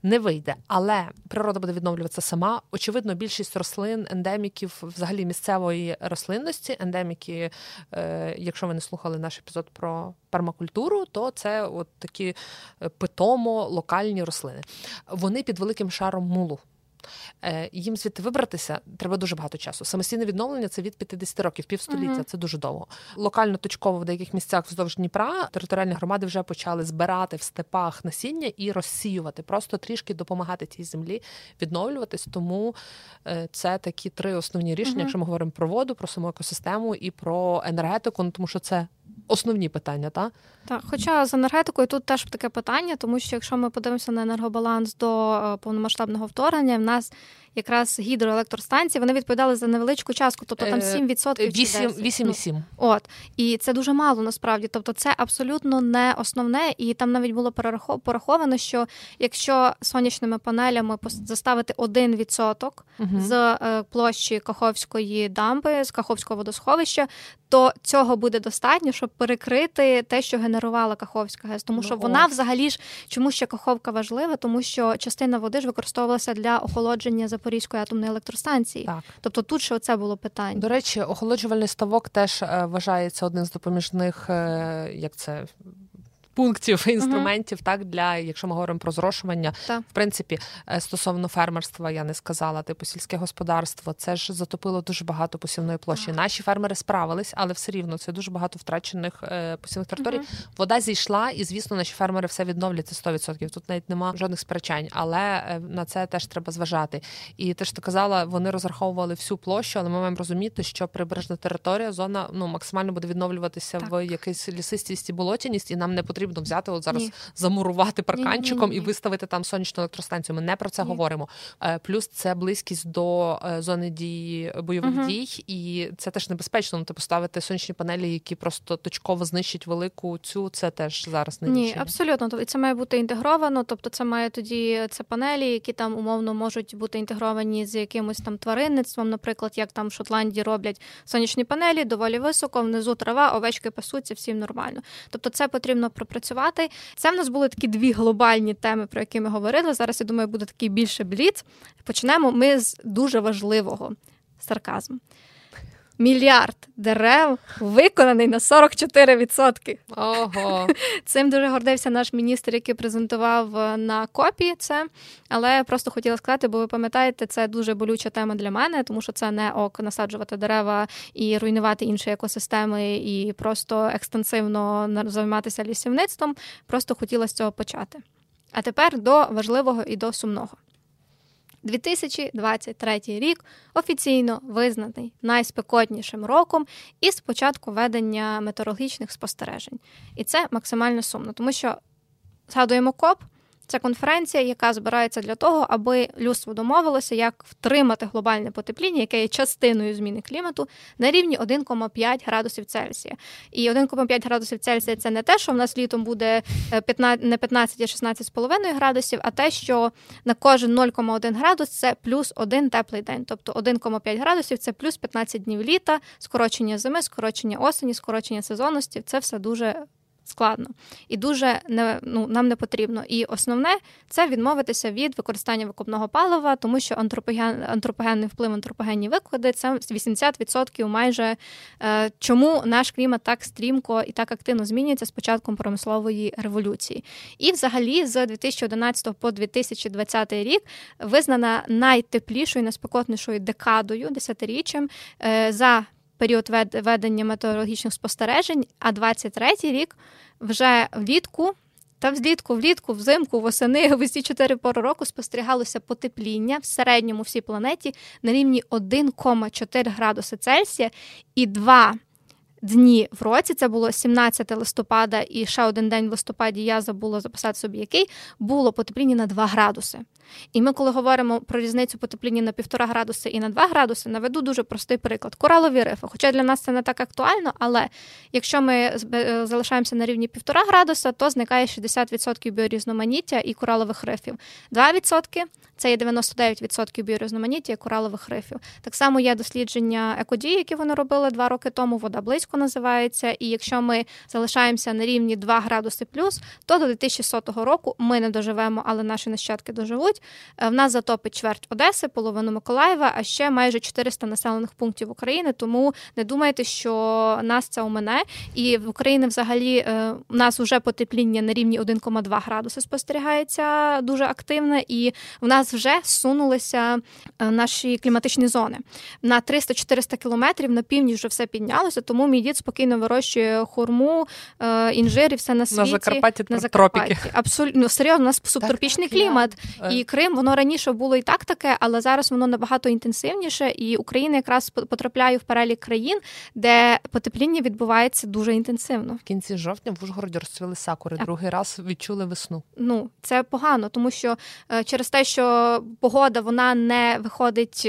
Не вийде, але природа буде відновлюватися сама. Очевидно, більшість рослин, ендеміків, взагалі місцевої рослинності ендеміки, е, якщо ви не слухали наш епізод про пермакультуру, то це от такі е, питомо локальні рослини. Вони під великим шаром мулу. Е, їм звідти вибратися треба дуже багато часу. Самостійне відновлення це від 50 років, півстоліття. Uh-huh. Це дуже довго. Локально точково в деяких місцях вздовж Дніпра територіальні громади вже почали збирати в степах насіння і розсіювати, просто трішки допомагати цій землі відновлюватись. Тому е, це такі три основні рішення, uh-huh. якщо ми говоримо про воду, про саму екосистему і про енергетику, ну тому що це основні питання, так? Так, хоча з енергетикою тут теж таке питання, тому що якщо ми подивимося на енергобаланс до е, повномасштабного вторгнення, в нас якраз гідроелектростанції вони відповідали за невеличку частку, тобто там 7% е, 8,7. Ну, от і це дуже мало насправді. Тобто, це абсолютно не основне, і там навіть було пораховано, що якщо сонячними панелями заставити 1% угу. з е, площі Каховської дамби, з Каховського водосховища, то цього буде достатньо, щоб перекрити те, що генерувала Каховська ГЕС. Тому ну, що вона взагалі ж чому ще Каховка важлива, тому що частина води ж використовувалася для охолодження Запорізької атомної електростанції. Так. Тобто тут ще оце було питання. До речі, охолоджувальний ставок теж е, вважається одним з допоміжних, е, як це пунктів інструментів, uh-huh. так для якщо ми говоримо про зрошування, так. в принципі, е, стосовно фермерства, я не сказала, типу сільське господарство, це ж затопило дуже багато посівної площі. Uh-huh. Наші фермери справились, але все рівно це дуже багато втрачених е, посівних територій. Uh-huh. Вода зійшла, і звісно, наші фермери все відновляться 100%. Тут навіть нема жодних сперечань, але е, на це теж треба зважати. І те, що ти казала, вони розраховували всю площу, але ми маємо розуміти, що прибережна територія, зона ну максимально буде відновлюватися так. в якійсь лісистість і болотяність, і нам не потрібно потрібно взяти от зараз Ні. замурувати парканчиком Ні. і виставити там сонячну електростанцію. Ми не про це говоримо. Е, плюс це близькість до е, зони дії бойових угу. дій, і це теж небезпечно. Ну, типу ставити сонячні панелі, які просто точково знищать велику цю. Це теж зараз не Ні, рішення. абсолютно. Тобто це має бути інтегровано. Тобто, це має тоді це панелі, які там умовно можуть бути інтегровані з якимось там тваринництвом, наприклад, як там в Шотландії роблять сонячні панелі, доволі високо, внизу трава, овечки пасуться, всім нормально. Тобто, це потрібно пропрацювати. Це в нас були такі дві глобальні теми, про які ми говорили. Зараз я думаю, буде такий більше бліц. Почнемо ми з дуже важливого сарказму мільярд дерев виконаний на 44%. Ого. Цим дуже гордився наш міністр, який презентував е, на копі це. Але я просто хотіла сказати, бо ви пам'ятаєте, це дуже болюча тема для мене, тому що це не ок насаджувати дерева і руйнувати інші екосистеми, і просто екстенсивно займатися лісівництвом. Просто хотіла з цього почати. А тепер до важливого і до сумного. 2023 рік офіційно визнаний найспекотнішим роком із початку ведення метеорологічних спостережень. І це максимально сумно, тому що згадуємо КОП. Це конференція, яка збирається для того, аби людство домовилося, як втримати глобальне потепління, яке є частиною зміни клімату, на рівні 1,5 градусів Цельсія. І 1,5 градусів Цельсія це не те, що в нас літом буде 15, е, не 15, а 16,5 градусів, а те, що на кожен 0,1 градус це плюс один теплий день. Тобто 1,5 градусів це плюс 15 днів літа, скорочення зими, скорочення осені, скорочення сезонності. Це все дуже складно і дуже не ну нам не потрібно. І основне це відмовитися від використання викопного палива, тому що антропоген, антропогенний вплив, антропогенні виклади це 80% майже е, чому наш клімат так стрімко і так активно змінюється з початком промислової революції. І, взагалі, з 2011 по 2020 рік визнана найтеплішою, найспекотнішою декадою десятиріччям е, за період ведення метеорологічних спостережень, а 23-й рік вже влітку. Та взлітку, влітку, взимку, восени, в усі чотири пори року спостерігалося потепління в середньому всій планеті на рівні 1,4 градуси Цельсія і 2 дні в році. Це було 17 листопада, і ще один день в листопаді я забула записати собі, який було потепління на 2 градуси. І ми, коли говоримо про різницю потепління на півтора градуси і на 2 градуси, наведу дуже простий приклад. Коралові рифи. Хоча для нас це не так актуально, але якщо ми е, залишаємося на рівні півтора градуса, то зникає 60% біорізноманіття і коралових рифів. 2% це є 99% біорізноманіття і коралових рифів. Так само є дослідження екодії, які вони робили два роки тому. Вода близько називається. І якщо ми залишаємося на рівні 2 градуси плюс, то до 2100 року ми не доживемо, але наші нащадки доживуть. Е, в нас затопить чверть Одеси, половину Миколаєва, а ще майже 400 населених пунктів України. Тому не думайте, що нас це умине. І в Україні взагалі е, у нас вже потепління на рівні 1,2 градуси спостерігається дуже активне, і в нас вже сунулися е, наші кліматичні зони. На 300-400 кілометрів на північ вже все піднялося, тому мій дід спокійно вирощує хурму, інжир і все на світі. На Закарпатті на Закарпатті. Абсолютно ну, серйозно, у нас субтропічний так, клімат. І Крим, воно раніше було і так таке, але зараз воно набагато інтенсивніше, і Україна якраз потрапляє в перелік країн, де потепління відбувається дуже інтенсивно. В кінці жовтня в Ужгороді розцвіли сакури. Так. Другий раз відчули весну. Ну це погано, тому що е, через те, що погода вона не виходить.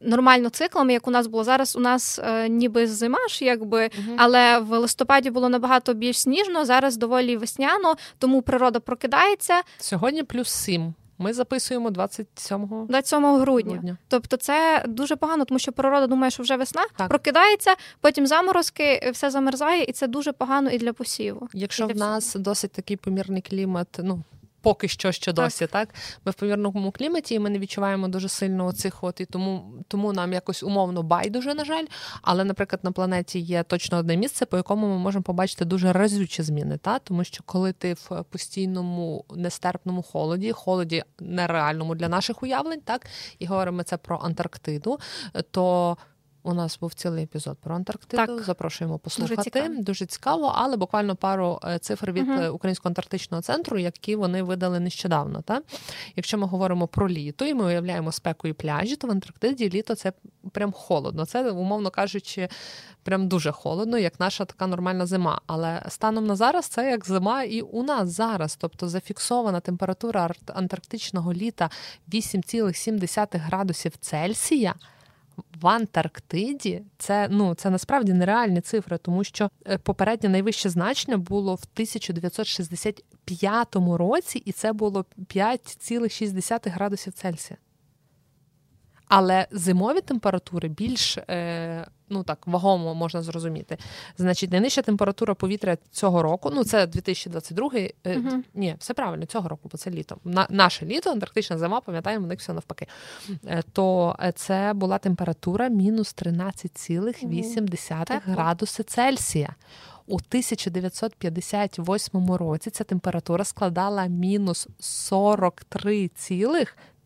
Нормально циклами, як у нас було зараз. У нас е, ніби зима ж, якби, uh але в листопаді було набагато більш сніжно. Зараз доволі весняно, тому природа прокидається. Сьогодні плюс сім. Ми записуємо 27 27 грудня. грудня. Тобто це дуже погано, тому що природа думає, що вже весна так. прокидається, потім заморозки, все замерзає, і це дуже погано і для посіву. Якщо в нас всього. досить такий помірний клімат, ну поки що ще досі, так. так ми в помірному кліматі, і ми не відчуваємо дуже сильно оцих от і тому тому нам якось умовно байдуже, на жаль. Але, наприклад, на планеті є точно одне місце, по якому ми можемо побачити дуже разючі зміни. Та тому що коли ти в постійному нестерпному холоді, холоді нереальному для наших уявлень, так і говоримо це про Антарктиду, то у нас був цілий епізод про Антарктиду. Так. Запрошуємо послухати. Дуже цікаво. Дуже цікаво, але буквально пару е, цифр від uh Українського антарктичного центру, які вони видали нещодавно. Та? Якщо ми говоримо про літо, і ми уявляємо спеку і пляжі, то в Антарктиді літо це прям холодно. Це, умовно кажучи, прям дуже холодно, як наша така нормальна зима. Але станом на зараз це як зима і у нас зараз. Тобто зафіксована температура антарктичного літа 8,7 градусів Цельсія в Антарктиді це ну це насправді нереальні цифри, тому що е, попереднє найвище значення було в 1965 році, і це було 5,6 градусів Цельсія. Але зимові температури більш е, ну так вагомо можна зрозуміти. Значить, найнижча температура повітря цього року, ну це 2022, е, uh ні, все правильно, цього року, бо це літо. На, Наше літо, антарктична зима, пам'ятаємо, у них все навпаки. Е, то це була температура мінус 13,8 uh градуси Цельсія. У 1958 році ця температура складала мінус 43,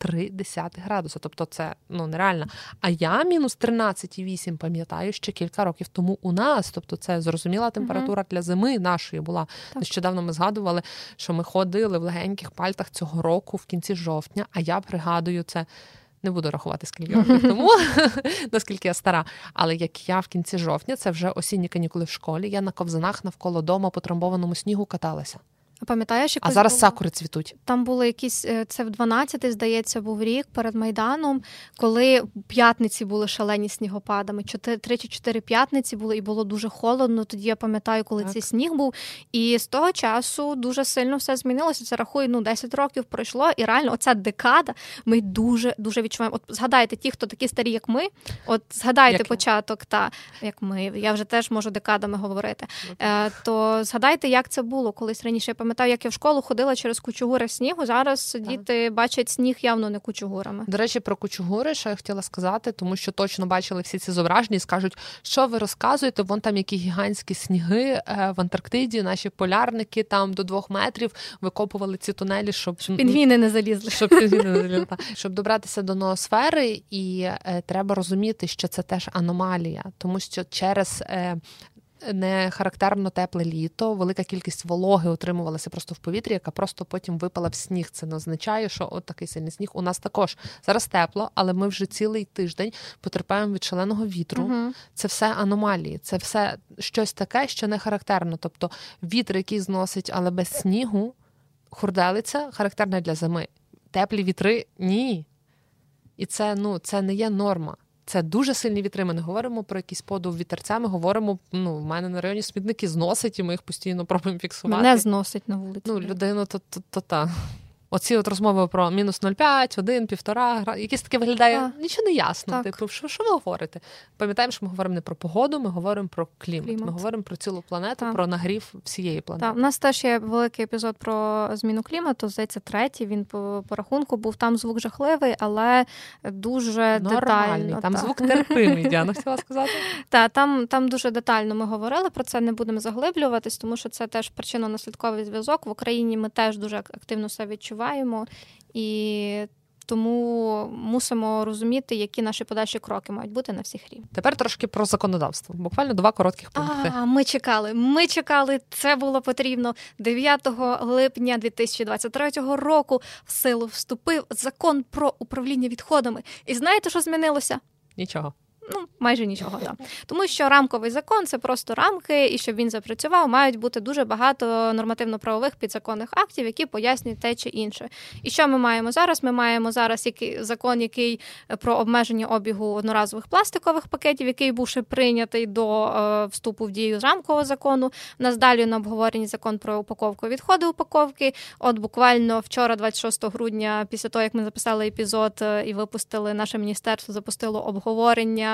3,3 градуса. Тобто це ну нереально. А я мінус 13,8 пам'ятаю ще кілька років тому у нас. Тобто, це зрозуміла температура uh для зими нашої була. Так. Нещодавно ми згадували, що ми ходили в легеньких пальтах цього року в кінці жовтня. А я пригадую це. Не буду рахувати скільки років тому, наскільки я стара. Але як я в кінці жовтня, це вже осінні канікули в школі, я на ковзанах навколо дома по трамбованому снігу каталася. Пам'ятаєш, а зараз було... сакури цвітуть. Там були якісь е, це в 12-й, здається, був рік перед майданом, коли п'ятниці були шалені снігопадами. Три чи чотири п'ятниці були, і було дуже холодно. Тоді я пам'ятаю, коли так. цей сніг був. І з того часу дуже сильно все змінилося. Це рахує ну 10 років пройшло, і реально оця декада. Ми дуже дуже відчуваємо. От згадайте ті, хто такі старі, як ми. От згадайте як початок, та як ми. Я вже теж можу декадами говорити. Е, То згадайте, як це було колись раніше. Пам'ятаю, як я в школу ходила через кучугури снігу. Зараз так. діти бачать сніг явно не кучугурами. До речі, про кучугури, що я хотіла сказати, тому що точно бачили всі ці зображення і скажуть, що ви розказуєте. Вон там які гігантські сніги е, в Антарктиді. Наші полярники там до двох метрів викопували ці тунелі, щоб пінгвіни не залізли. Щоб пінгвіни не залізли. Щоб добратися до ноосфери, і е, треба розуміти, що це теж аномалія, тому що через е, не характерно тепле літо, велика кількість вологи утримувалася просто в повітрі, яка просто потім випала в сніг. Це не означає, що от такий сильний сніг у нас також зараз тепло, але ми вже цілий тиждень потерпаємо від шаленого вітру. Угу. Це все аномалії, це все щось таке, що не характерно. Тобто вітер, який зносить, але без снігу, хурделиця характерна для зими. Теплі вітри ні. І це ну, це не є норма. Це дуже сильні вітри. Ми не говоримо про якийсь подув вітерця. Ми говоримо, ну, в мене на районі смітники зносить, і ми їх постійно пробуємо фіксувати. Не зносить на вулиці. Ну, людину то, то, то та. Оці от розмови про мінус 0,5, 1, 1,5, якісь таке виглядає, так. нічого не ясно. Так. Типу, що що ви говорите? Пам'ятаємо, що ми говоримо не про погоду, ми говоримо про клімат. клімат. Ми говоримо про цілу планету, так. про нагрів всієї планети. Так, У нас теж є великий епізод про зміну клімату. Здається, третій. Він по, по рахунку був там звук жахливий, але дуже Нормальний. детально. Там звук терпимий, Діана хотіла сказати. Так, там там дуже детально ми говорили про це, не будемо заглиблюватись, тому що це теж причинно-наслідковий зв'язок. В Україні ми теж дуже активно все відчуваємо відчуваємо, і тому мусимо розуміти, які наші подальші кроки мають бути на всіх рівнях. Тепер трошки про законодавство. Буквально два коротких пункти. А, Ми чекали. Ми чекали. Це було потрібно 9 липня 2023 року. В силу вступив закон про управління відходами. І знаєте, що змінилося? Нічого. Ну, майже нічого да. Тому що рамковий закон це просто рамки, і щоб він запрацював, мають бути дуже багато нормативно-правових підзаконних актів, які пояснюють те чи інше. І що ми маємо зараз? Ми маємо зараз який закон, який е, про обмеження обігу одноразових пластикових пакетів, який був ще прийнятий до е, вступу в дію рамкового закону. Нас далі на обговоренні закон про упаковку відходи упаковки. От буквально вчора, 26 грудня, після того як ми записали епізод е, і випустили наше міністерство, запустило обговорення.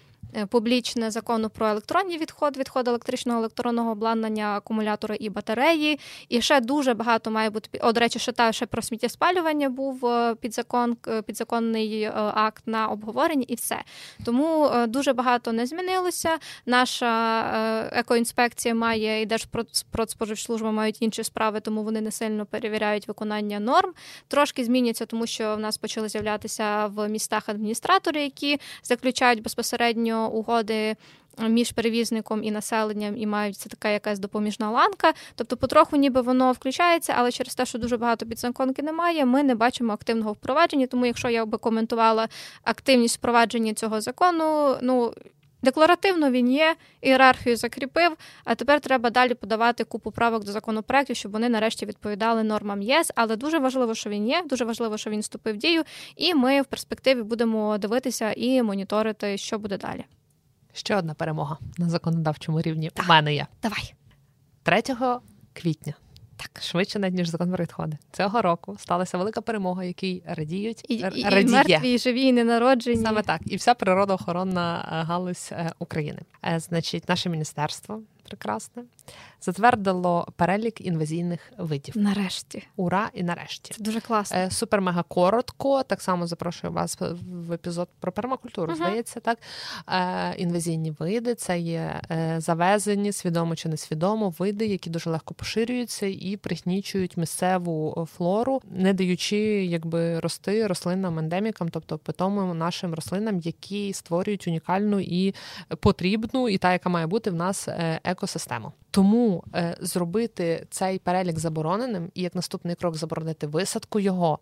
публічне закону про електронні відходи, відходи електричного електронного обладнання, акумулятори і батареї. І ще дуже багато має бути О, до речі, ще та ще про сміттєспалювання був е, підзакон, е, підзаконний акт на обговоренні, і все. Тому дуже багато не змінилося. Наша екоінспекція має і Держпродспоживслужба мають інші справи, тому вони не сильно перевіряють виконання норм. Трошки зміняться, тому що в нас почали з'являтися в містах адміністратори, які заключають безпосередньо угоди. Між перевізником і населенням і мають це така якась допоміжна ланка. Тобто, потроху, ніби воно включається, але через те, що дуже багато підзаконки немає, ми не бачимо активного впровадження. Тому, якщо я би коментувала активність впровадження цього закону, ну декларативно він є, ієрархію закріпив. А тепер треба далі подавати купу правок до законопроектів, щоб вони нарешті відповідали нормам ЄС. Але дуже важливо, що він є. Дуже важливо, що він вступив в дію, і ми в перспективі будемо дивитися і моніторити, що буде далі. Ще одна перемога на законодавчому рівні. Так. У мене є. Давай 3 квітня. Так, швидше навіть, ніж закон про відходи. Цього року сталася велика перемога, якій радіють і, і, і мертві, і живі, і ненароджені. Саме так, і вся природоохоронна е, галузь е, України. Е, значить, наше міністерство прекрасне затвердило перелік інвазійних видів. Нарешті, ура, і нарешті Це дуже класно. Е, супер мега коротко. Так само запрошую вас в епізод про пермакультуру. Uh-huh. Здається, так е, інвазійні види це є е, завезені свідомо чи несвідомо види, які дуже легко поширюються і пригнічують місцеву флору, не даючи якби рости рослинам ендемікам, тобто питомим нашим рослинам, які створюють унікальну і потрібну, і та, яка має бути в нас екосистему. Тому е, зробити цей перелік забороненим і як наступний крок заборонити висадку його.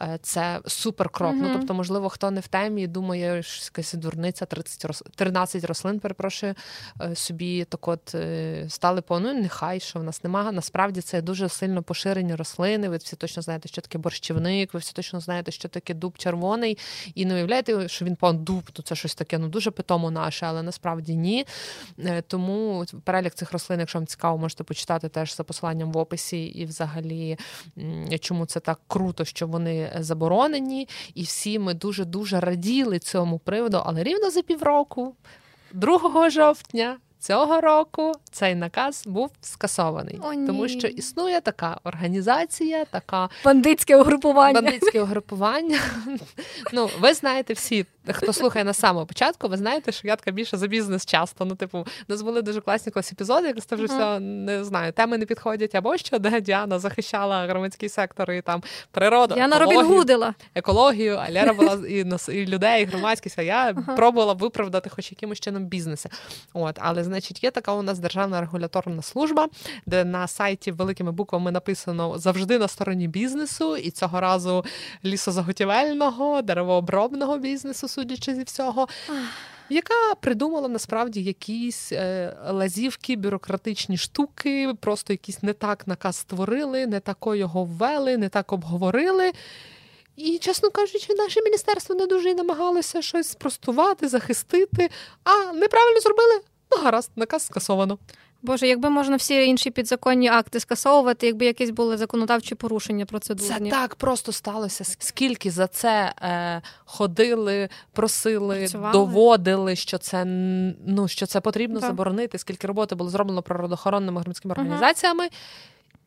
Е, це супер крок. Mm-hmm. Ну тобто, можливо, хто не в темі, думає, що якась дурниця 30 рос... 13 рослин, перепрошую, е, собі так от е, стали по ну нехай що в нас немає. Насправді це дуже сильно поширені рослини. Ви всі точно знаєте, що таке борщівник, ви всі точно знаєте, що таке дуб червоний. І не уявляєте, що він пан дуб, то це щось таке, ну дуже питомо наше, але насправді ні. Тому перелік цих рослин, якщо вам цікаво, можете почитати теж за посиланням в описі, і взагалі чому це так круто, що вони заборонені, і всі ми дуже дуже раділи цьому приводу, але рівно за півроку, 2 жовтня. Цього року цей наказ був скасований, О, тому що існує така організація, така бандитське угрупування. Бандитське угрупування. Ну, ви знаєте всі хто слухає на самого початку, ви знаєте, що я така більше за бізнес часто. Ну, типу, у нас були дуже класні колись епізоди, як це вже все не знаю, теми не підходять або що, де Діана захищала громадський сектор і там природу. Я на Робін екологію, а Лера була і і людей, і громадськість, а я ага. пробувала виправдати хоч якимось чином бізнеси. От, але значить, є така у нас державна регуляторна служба, де на сайті великими буквами написано завжди на стороні бізнесу, і цього разу лісозаготівельного, деревообробного бізнесу судячи зі всього. Яка придумала насправді якісь е, лазівки, бюрократичні штуки, просто якісь не так наказ створили, не тако його ввели, не так обговорили. І, чесно кажучи, наше міністерство не дуже і намагалося щось спростувати, захистити, а неправильно зробили. Ну, гаразд, наказ скасовано. Боже, якби можна всі інші підзаконні акти скасовувати, якби якісь були законодавчі порушення процедурні. Це так просто сталося. Скільки за це е, ходили, просили, Працювали. доводили, що це ну що це потрібно так. заборонити, скільки роботи було зроблено природоохоронними громадськими організаціями.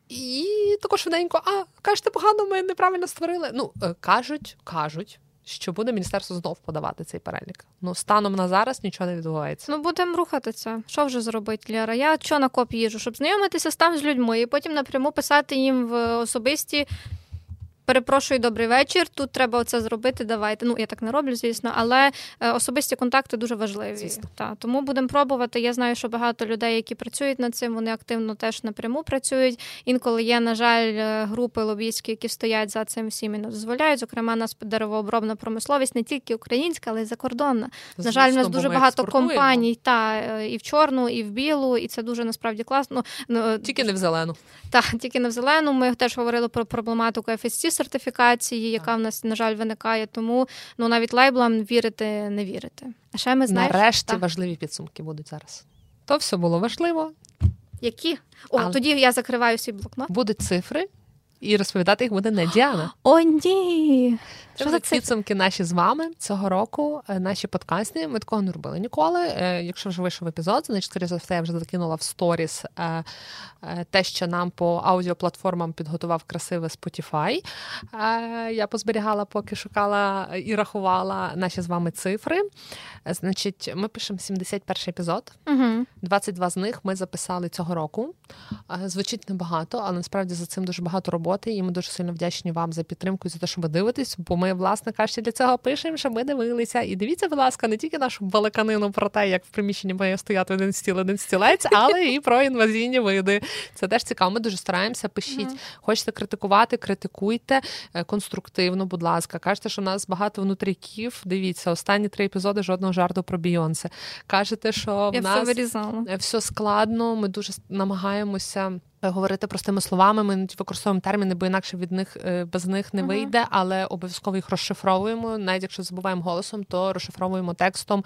І також швиденько, а кажете, погано, ми неправильно створили. Ну е, кажуть, кажуть що буде міністерство знов подавати цей перелік. Ну, станом на зараз нічого не відбувається. Ну, будемо рухатися. Що вже зробити, Лера? Я що на коп їжу, щоб знайомитися там з людьми і потім напряму писати їм в особисті перепрошую, добрий вечір. Тут треба оце зробити. Давайте. Ну я так не роблю, звісно, але е, особисті контакти дуже важливі. Звісно. Та тому будемо пробувати. Я знаю, що багато людей, які працюють над цим, вони активно теж напряму працюють. Інколи є, на жаль, е, групи лобійські, які стоять за цим всім і не дозволяють. Зокрема, нас деревообробна промисловість не тільки українська, але й закордонна. Звісно, на жаль, у нас дуже багато компаній, та е, і в чорну, і в білу, і це дуже насправді класно. Ну, тільки не в зелену. Так, тільки не в зелену. Ми теж говорили про проблематику FSC сертифікації, яка в нас, на жаль, виникає. Тому ну навіть лейблам вірити, не вірити. А ще ми знаємо. нарешті так. важливі підсумки будуть зараз. То все було важливо. Які? О, Але... тоді я закриваю свій блокнот. Будуть цифри, і розповідати їх буде не Діана. О, ні! Що за підсумки наші з вами цього року, е, наші подкасти. Ми такого не робили ніколи. Е, якщо вже вийшов епізод, значить, скоріше за все, я вже закинула в сторіс е, те, що нам по аудіоплатформам підготував красиве Spotify. Я позберігала, поки шукала і рахувала наші з вами цифри. Значить, ми пишемо 71 епізод. Угу. 22 з них ми записали цього року. Звучить небагато, але насправді за цим дуже багато роботи, і ми дуже сильно вдячні вам за підтримку і за те, що ви дивитесь, бо ми, власне кажучи, для цього пишемо, щоб ми дивилися. І дивіться, будь ласка, не тільки нашу балаканину про те, як в приміщенні має стояти один стіл, один стілець, але і про інвазійні види. Це теж цікаво. Ми дуже стараємося. Пишіть, хочете критикувати, критикуйте е, конструктивно, будь ласка. Кажете, що у нас багато внутріків. Дивіться, останні три епізоди жодного жарту про Бійонсе. Кажете, що в нас все, все складно. Ми дуже намагаємося. Говорити простими словами, ми використовуємо терміни, бо інакше від них е, без них не вийде, але обов'язково їх розшифровуємо. Навіть якщо забуваємо голосом, то розшифровуємо текстом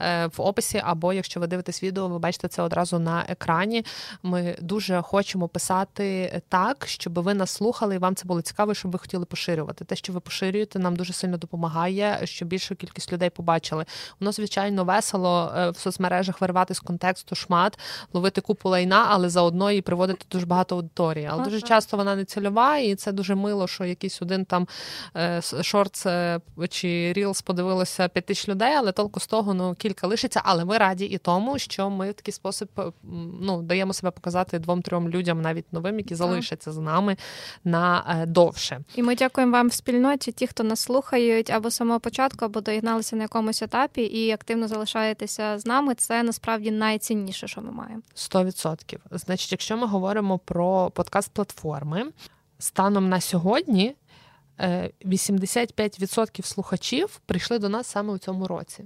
е, в описі. Або якщо ви дивитесь відео, ви бачите це одразу на екрані. Ми дуже хочемо писати так, щоб ви нас слухали, і вам це було цікаво, щоб ви хотіли поширювати. Те, що ви поширюєте, нам дуже сильно допомагає, щоб більшу кількість людей побачили. Воно звичайно весело е, в соцмережах виривати з контексту шмат, ловити купу лайна, але заодно і приводити дуже багато аудиторії, але ага. дуже часто вона не цільова, і це дуже мило, що якийсь один там е, шорт чи рілс подивилося 5 тисяч людей, але толку з того ну кілька лишиться. Але ми раді і тому, що ми в такий спосіб ну даємо себе показати двом-трьом людям, навіть новим, які залишаться з нами на е, довше. І ми дякуємо вам в спільноті, ті, хто нас слухають або з самого початку, або доєдналися на якомусь етапі і активно залишаєтеся з нами. Це насправді найцінніше, що ми маємо. Сто відсотків. Значить, якщо ми говоримо про подкаст-платформи, станом на сьогодні 85% е, слухачів прийшли до нас саме у цьому році.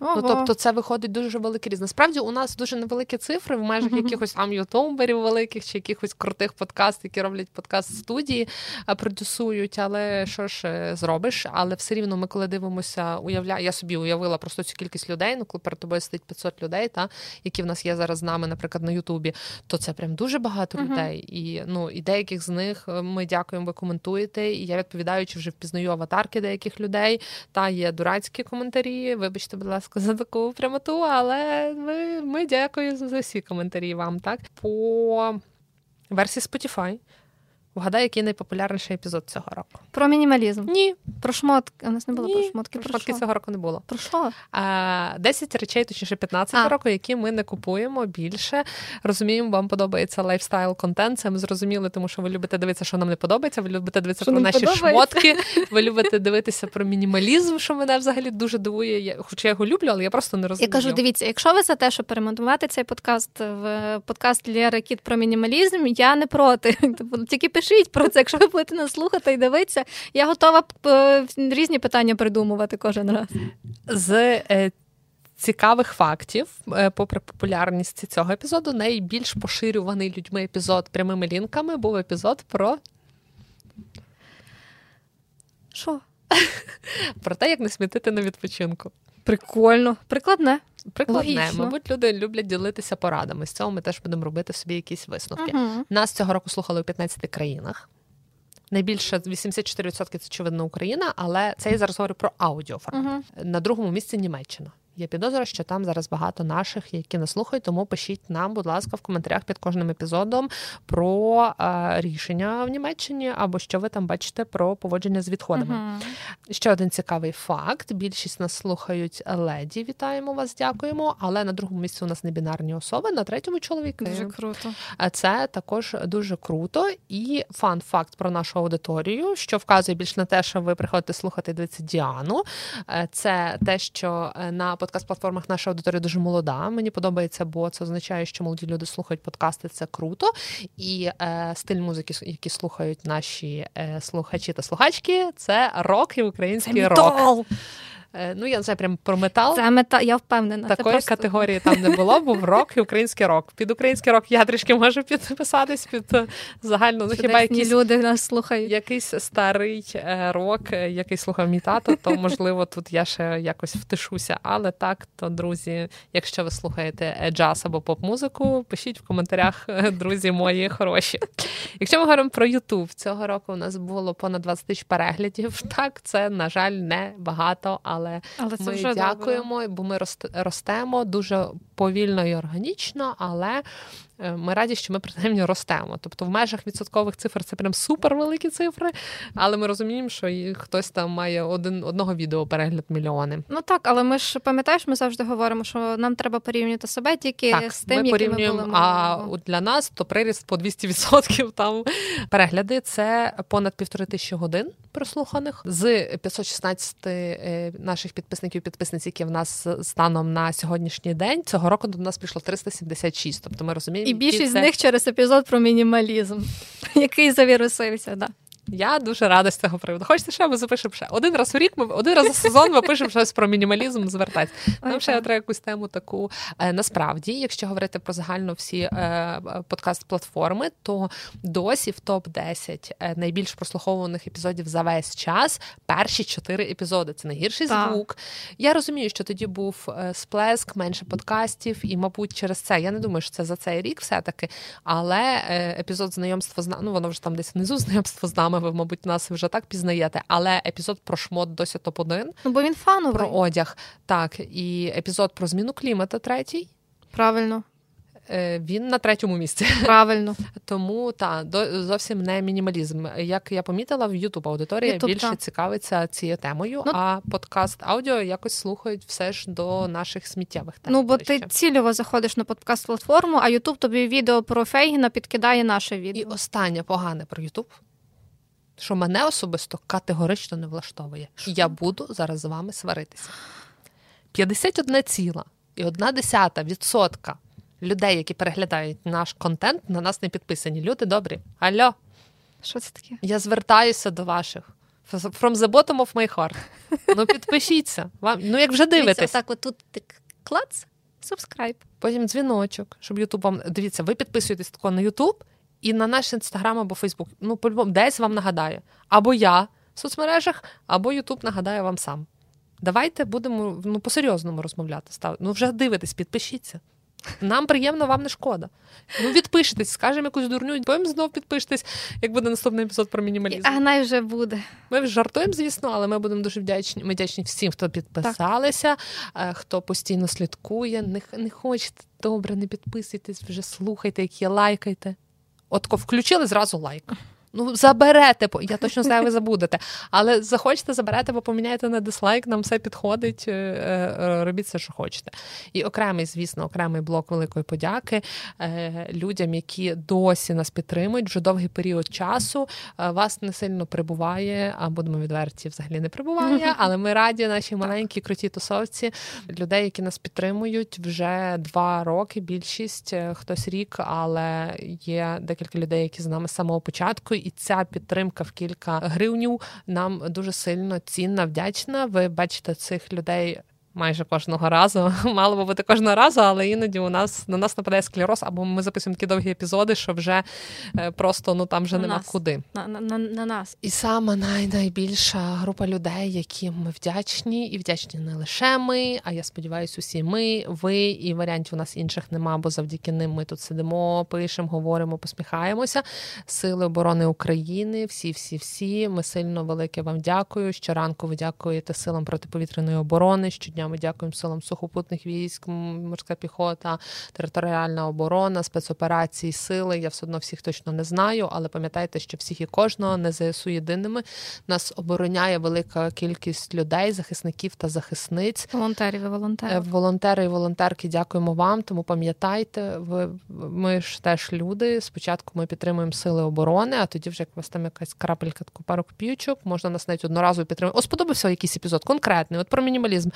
Ого. Ну, тобто це виходить дуже великий різ. Насправді у нас дуже невеликі цифри в межах якихось там ютуберів великих чи якихось крутих подкастів, які роблять подкаст студії, продюсують. Але що ж е, зробиш? Але все рівно ми, коли дивимося, уявляю, я собі уявила просто цю кількість людей. Ну, коли перед тобою сидить 500 людей, та які в нас є зараз з нами, наприклад, на Ютубі, то це прям дуже багато uh-huh. людей. І ну і деяких з них е, ми дякуємо, ви коментуєте. І я відповідаючи вже впізнаю аватарки деяких людей. Та є дурацькі коментарі. Вибачте, будь ласка, за таку прямоту, але ми ми дякую за всі коментарі вам. Так по версії Spotify Вгадай, який найпопулярніший епізод цього року. Про мінімалізм. Ні. Про шмотки. У нас не було Ні. про шмотки. Про шмотки цього року не було. Про що? А, 10 речей, точніше 15 року, які ми не купуємо більше. Розуміємо, вам подобається лайфстайл контент. Це ми зрозуміли, тому що ви любите дивитися, що нам не подобається. Ви любите дивитися що про наші подобається? шмотки. Ви любите дивитися про мінімалізм, що мене взагалі дуже дивує. Я, Хоча я його люблю, але я просто не розумію. Я кажу, дивіться, якщо ви за те, щоб перемонтувати цей подкаст в подкаст Лєри Кіт про мінімалізм, я не проти. Тільки пишіть про це, якщо ви будете нас слухати і дивитися. Я готова е, різні питання придумувати кожен раз. З е, цікавих фактів, е, попри популярність цього епізоду, найбільш поширюваний людьми епізод прямими лінками був епізод про. Що? Про те, як не смітити на відпочинку. Прикольно, прикладне. Прикладне, Логічно. мабуть, люди люблять ділитися порадами. З цього ми теж будемо робити собі якісь висновки. Угу. Нас цього року слухали у 15 країнах. Найбільше 84% це очевидно Україна, але це я зараз говорю про аудіоформат. Угу. На другому місці Німеччина. Я підозрюю, що там зараз багато наших, які нас слухають, тому пишіть нам, будь ласка, в коментарях під кожним епізодом про е, рішення в Німеччині або що ви там бачите про поводження з відходами. Uh-huh. Ще один цікавий факт: більшість нас слухають леді. Вітаємо вас, дякуємо. Але на другому місці у нас не бінарні особи, на третьому чоловіки. Дуже круто. Це також дуже круто. І фан факт про нашу аудиторію, що вказує більш на те, що ви приходите слухати дивитися Діану. Е, це те, що е, на подкаст-платформах наша аудиторія дуже молода. Мені подобається, бо це означає, що молоді люди слухають подкасти. Це круто. І е, стиль музики, який слухають наші е, слухачі та слухачки, це рок і український це рок. Е, ну, я не знаю, прям про метал. Це метал, я впевнена. Такої просто... категорії там не було, був рок і український рок. Під український рок я трішки можу підписатись під е, загальну. Ну, хіба якісь люди нас слухають. Якийсь старий е, рок, який слухав мій тато, то можливо тут я ще якось втишуся. Але так, то друзі, якщо ви слухаєте джаз або поп-музику, пишіть в коментарях, друзі мої хороші. Якщо ми говоримо про Ютуб, цього року у нас було понад 20 тисяч переглядів. Так, це на жаль не багато, але але, але ми вже дякуємо, добре. бо ми ростемо дуже повільно і органічно, але ми раді, що ми принаймні ростемо. Тобто, в межах відсоткових цифр це прям супер великі цифри, але ми розуміємо, що хтось там має один одного відео перегляд мільйони. Ну так, але ми ж пам'ятаєш, ми завжди говоримо, що нам треба порівнювати себе тільки так, з тим, ми порівнюємо. Ми були а для нас то приріст по 200% там перегляди. Це понад півтори тисячі годин прослуханих з 516 е, наших підписників, підписниць, які в нас станом на сьогоднішній день цього року до нас прийшло 376. Тобто ми розуміємо. І більшість з них через епізод про мінімалізм, який завірусився. Да. Я дуже рада з цього приводу. Хочете, що ми запишемо ще один раз у рік. Ми один раз за сезон ми пишемо щось про мінімалізм. Звертать нам ще треба якусь тему таку. Е, насправді, якщо говорити про загально всі е, подкаст-платформи, то досі в топ 10 е, найбільш прослуховуваних епізодів за весь час перші чотири епізоди. Це найгірший так. звук. Я розумію, що тоді був сплеск, менше подкастів, і, мабуть, через це я не думаю, що це за цей рік все-таки. Але епізод знайомства з ну воно вже там десь внизу знайомство з нами ви, мабуть, нас вже так пізнаєте, але епізод про шмот досі топ-1. Ну, бо він фановий. Про одяг. Так, і епізод про зміну клімата третій. Правильно. е, він на третьому місці. Правильно. Тому та зовсім не мінімалізм. Як я помітила, в Ютуб аудиторія YouTube, більше та. цікавиться цією темою, ну, а подкаст аудіо якось слухають все ж до наших сміттєвих тем. Ну бо ти цільово заходиш на подкаст платформу, а Ютуб тобі відео про Фейгіна підкидає наше відео. І останнє погане про Ютуб. Що мене особисто категорично не влаштовує. Що? Я буду зараз з вами сваритися. 51 ціла і одна десята відсотка людей, які переглядають наш контент, на нас не підписані. Люди добрі. Алло. Що це таке? Я звертаюся до ваших. From the bottom of my heart. Ну, підпишіться. Вам, Ну, як вже дивитесь. Так, отут так клац, subscribe. Потім дзвіночок, щоб Ютуб вам. Дивіться, ви підписуєтесь тако на Ютуб і на наш інстаграм або Фейсбук. Ну, по-любому, десь вам нагадає. Або я в соцмережах, або Ютуб нагадає вам сам. Давайте будемо ну, по-серйозному розмовляти. Став. Ну, вже дивитесь, підпишіться. Нам приємно, вам не шкода. Ну, відпишитесь, скажемо якусь дурню, потім знов підпишетесь, як буде наступний епізод про мінімалізм. А най вже буде. Ми жартуємо, звісно, але ми будемо дуже вдячні. Ми вдячні всім, хто підписалися, так. Е, хто постійно слідкує. Не, не хочете добре, не підписуйтесь, вже слухайте, які лайкайте. От включили зразу лайк. Ну, заберете, я точно знаю, ви забудете. Але захочете, заберете, бо поміняєте на дислайк, нам все підходить, е, е, робіть все, що хочете. І окремий, звісно, окремий блок великої подяки е, людям, які досі нас підтримують вже довгий період часу. Вас не сильно прибуває, а будемо відверті, взагалі не прибуває. Але ми раді нашій маленькій крутій тусовці людей, які нас підтримують вже два роки. Більшість хтось рік, але є декілька людей, які з нами з самого початку і ця підтримка в кілька гривнів нам дуже сильно цінна, вдячна. Ви бачите цих людей майже кожного разу. Мало би бути кожного разу, але іноді у нас на нас нападає склероз, або ми записуємо такі довгі епізоди, що вже е, просто ну там вже на нема нас. куди. На, на, на нас. І саме най, найбільша група людей, яким ми вдячні, і вдячні не лише ми, а я сподіваюся, усі ми, ви і варіантів у нас інших нема, бо завдяки ним ми тут сидимо, пишемо, говоримо, посміхаємося. Сили оборони України, всі, всі, всі. Ми сильно велике вам дякую. Щоранку ви дякуєте силам протиповітряної оборони. Щодня ми дякуємо силам сухопутних військ, морська піхота, територіальна оборона, спецоперації, сили. Я все одно всіх точно не знаю, але пам'ятайте, що всіх і кожного не ЗСУ єдиними нас обороняє велика кількість людей, захисників та захисниць. Волонтерів і волонтерів. Е, волонтери і волонтерки. Дякуємо вам. Тому пам'ятайте, ви ми ж теж люди. Спочатку ми підтримуємо сили оборони, а тоді вже як у вас там якась крапелька таку пару копійочок, можна нас навіть одноразово підтримати. О, сподобався якийсь епізод конкретний. От про мінімалізм.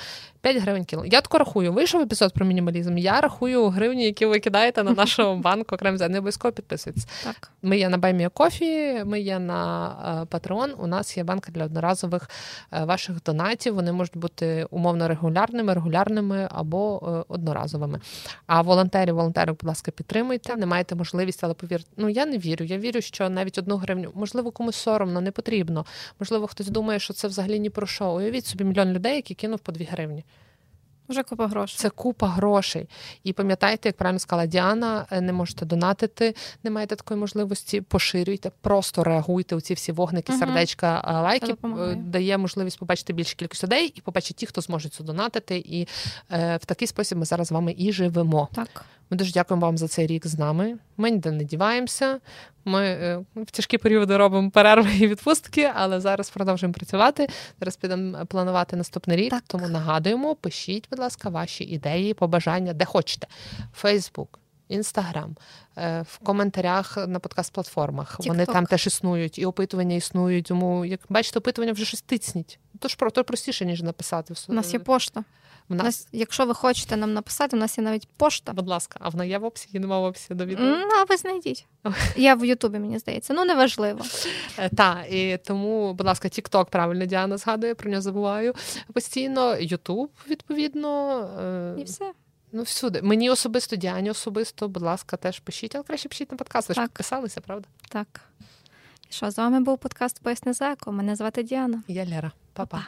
5 гривень кіло. Я тако рахую. Вийшов епізод про мінімалізм. Я рахую гривні, які ви кидаєте на нашу банку окремо не обов'язково підписуйтесь. Так. Ми є на Баймія Кофі, ми є на Patreon. У нас є банка для одноразових е, ваших донатів. Вони можуть бути умовно регулярними, регулярними або е, одноразовими. А волонтерів, волонтерів, будь ласка, підтримуйте. Не маєте можливість, але повірте, ну я не вірю. Я вірю, що навіть одну гривню, можливо, комусь соромно, не потрібно. Можливо, хтось думає, що це взагалі ні про що. Уявіть собі мільйон людей, які кинув по дві гривні. Вже купа грошей. Це купа грошей. І пам'ятайте, як правильно сказала Діана, е, не можете донатити, не маєте такої можливості. Поширюйте, просто реагуйте у ці всі вогники, угу. сердечка, лайки. Е, дає можливість побачити більше кількість людей і побачити ті, хто зможуть це донатити. І е, в такий спосіб ми зараз з вами і живемо. Так. Ми дуже дякуємо вам за цей рік з нами. Ми ніде не діваємося. Ми е, в тяжкі періоди робимо перерви і відпустки, але зараз продовжуємо працювати. Зараз підемо планувати наступний рік. Так. Тому нагадуємо, пишіть, будь ласка, ваші ідеї, побажання, де хочете. Фейсбук. Інстаграм, в коментарях на подкаст-платформах. TikTok. Вони там теж існують, і опитування існують. Тому, як бачите, опитування вже щось тицніть. Тож про то простіше, ніж написати. в У нас є пошта. В нас... Нас, якщо ви хочете нам написати, у нас є навіть пошта. Будь ласка, а вона є в описі, і нема в описі до відео? Ну, а ви знайдіть. Я в Ютубі, мені здається. Ну, неважливо. Е, так, і тому, будь ласка, Тікток, правильно Діана згадує, про нього забуваю постійно. Ютуб, відповідно. Е, і все. Ну, всюди. Мені особисто, Діані особисто, будь ласка, теж пишіть, але краще пишіть на подкаст. Ви ж підписалися, правда? Так. І що, з вами був подкаст Поясни Зако. Мене звати Діана. Я Лера. Па-па.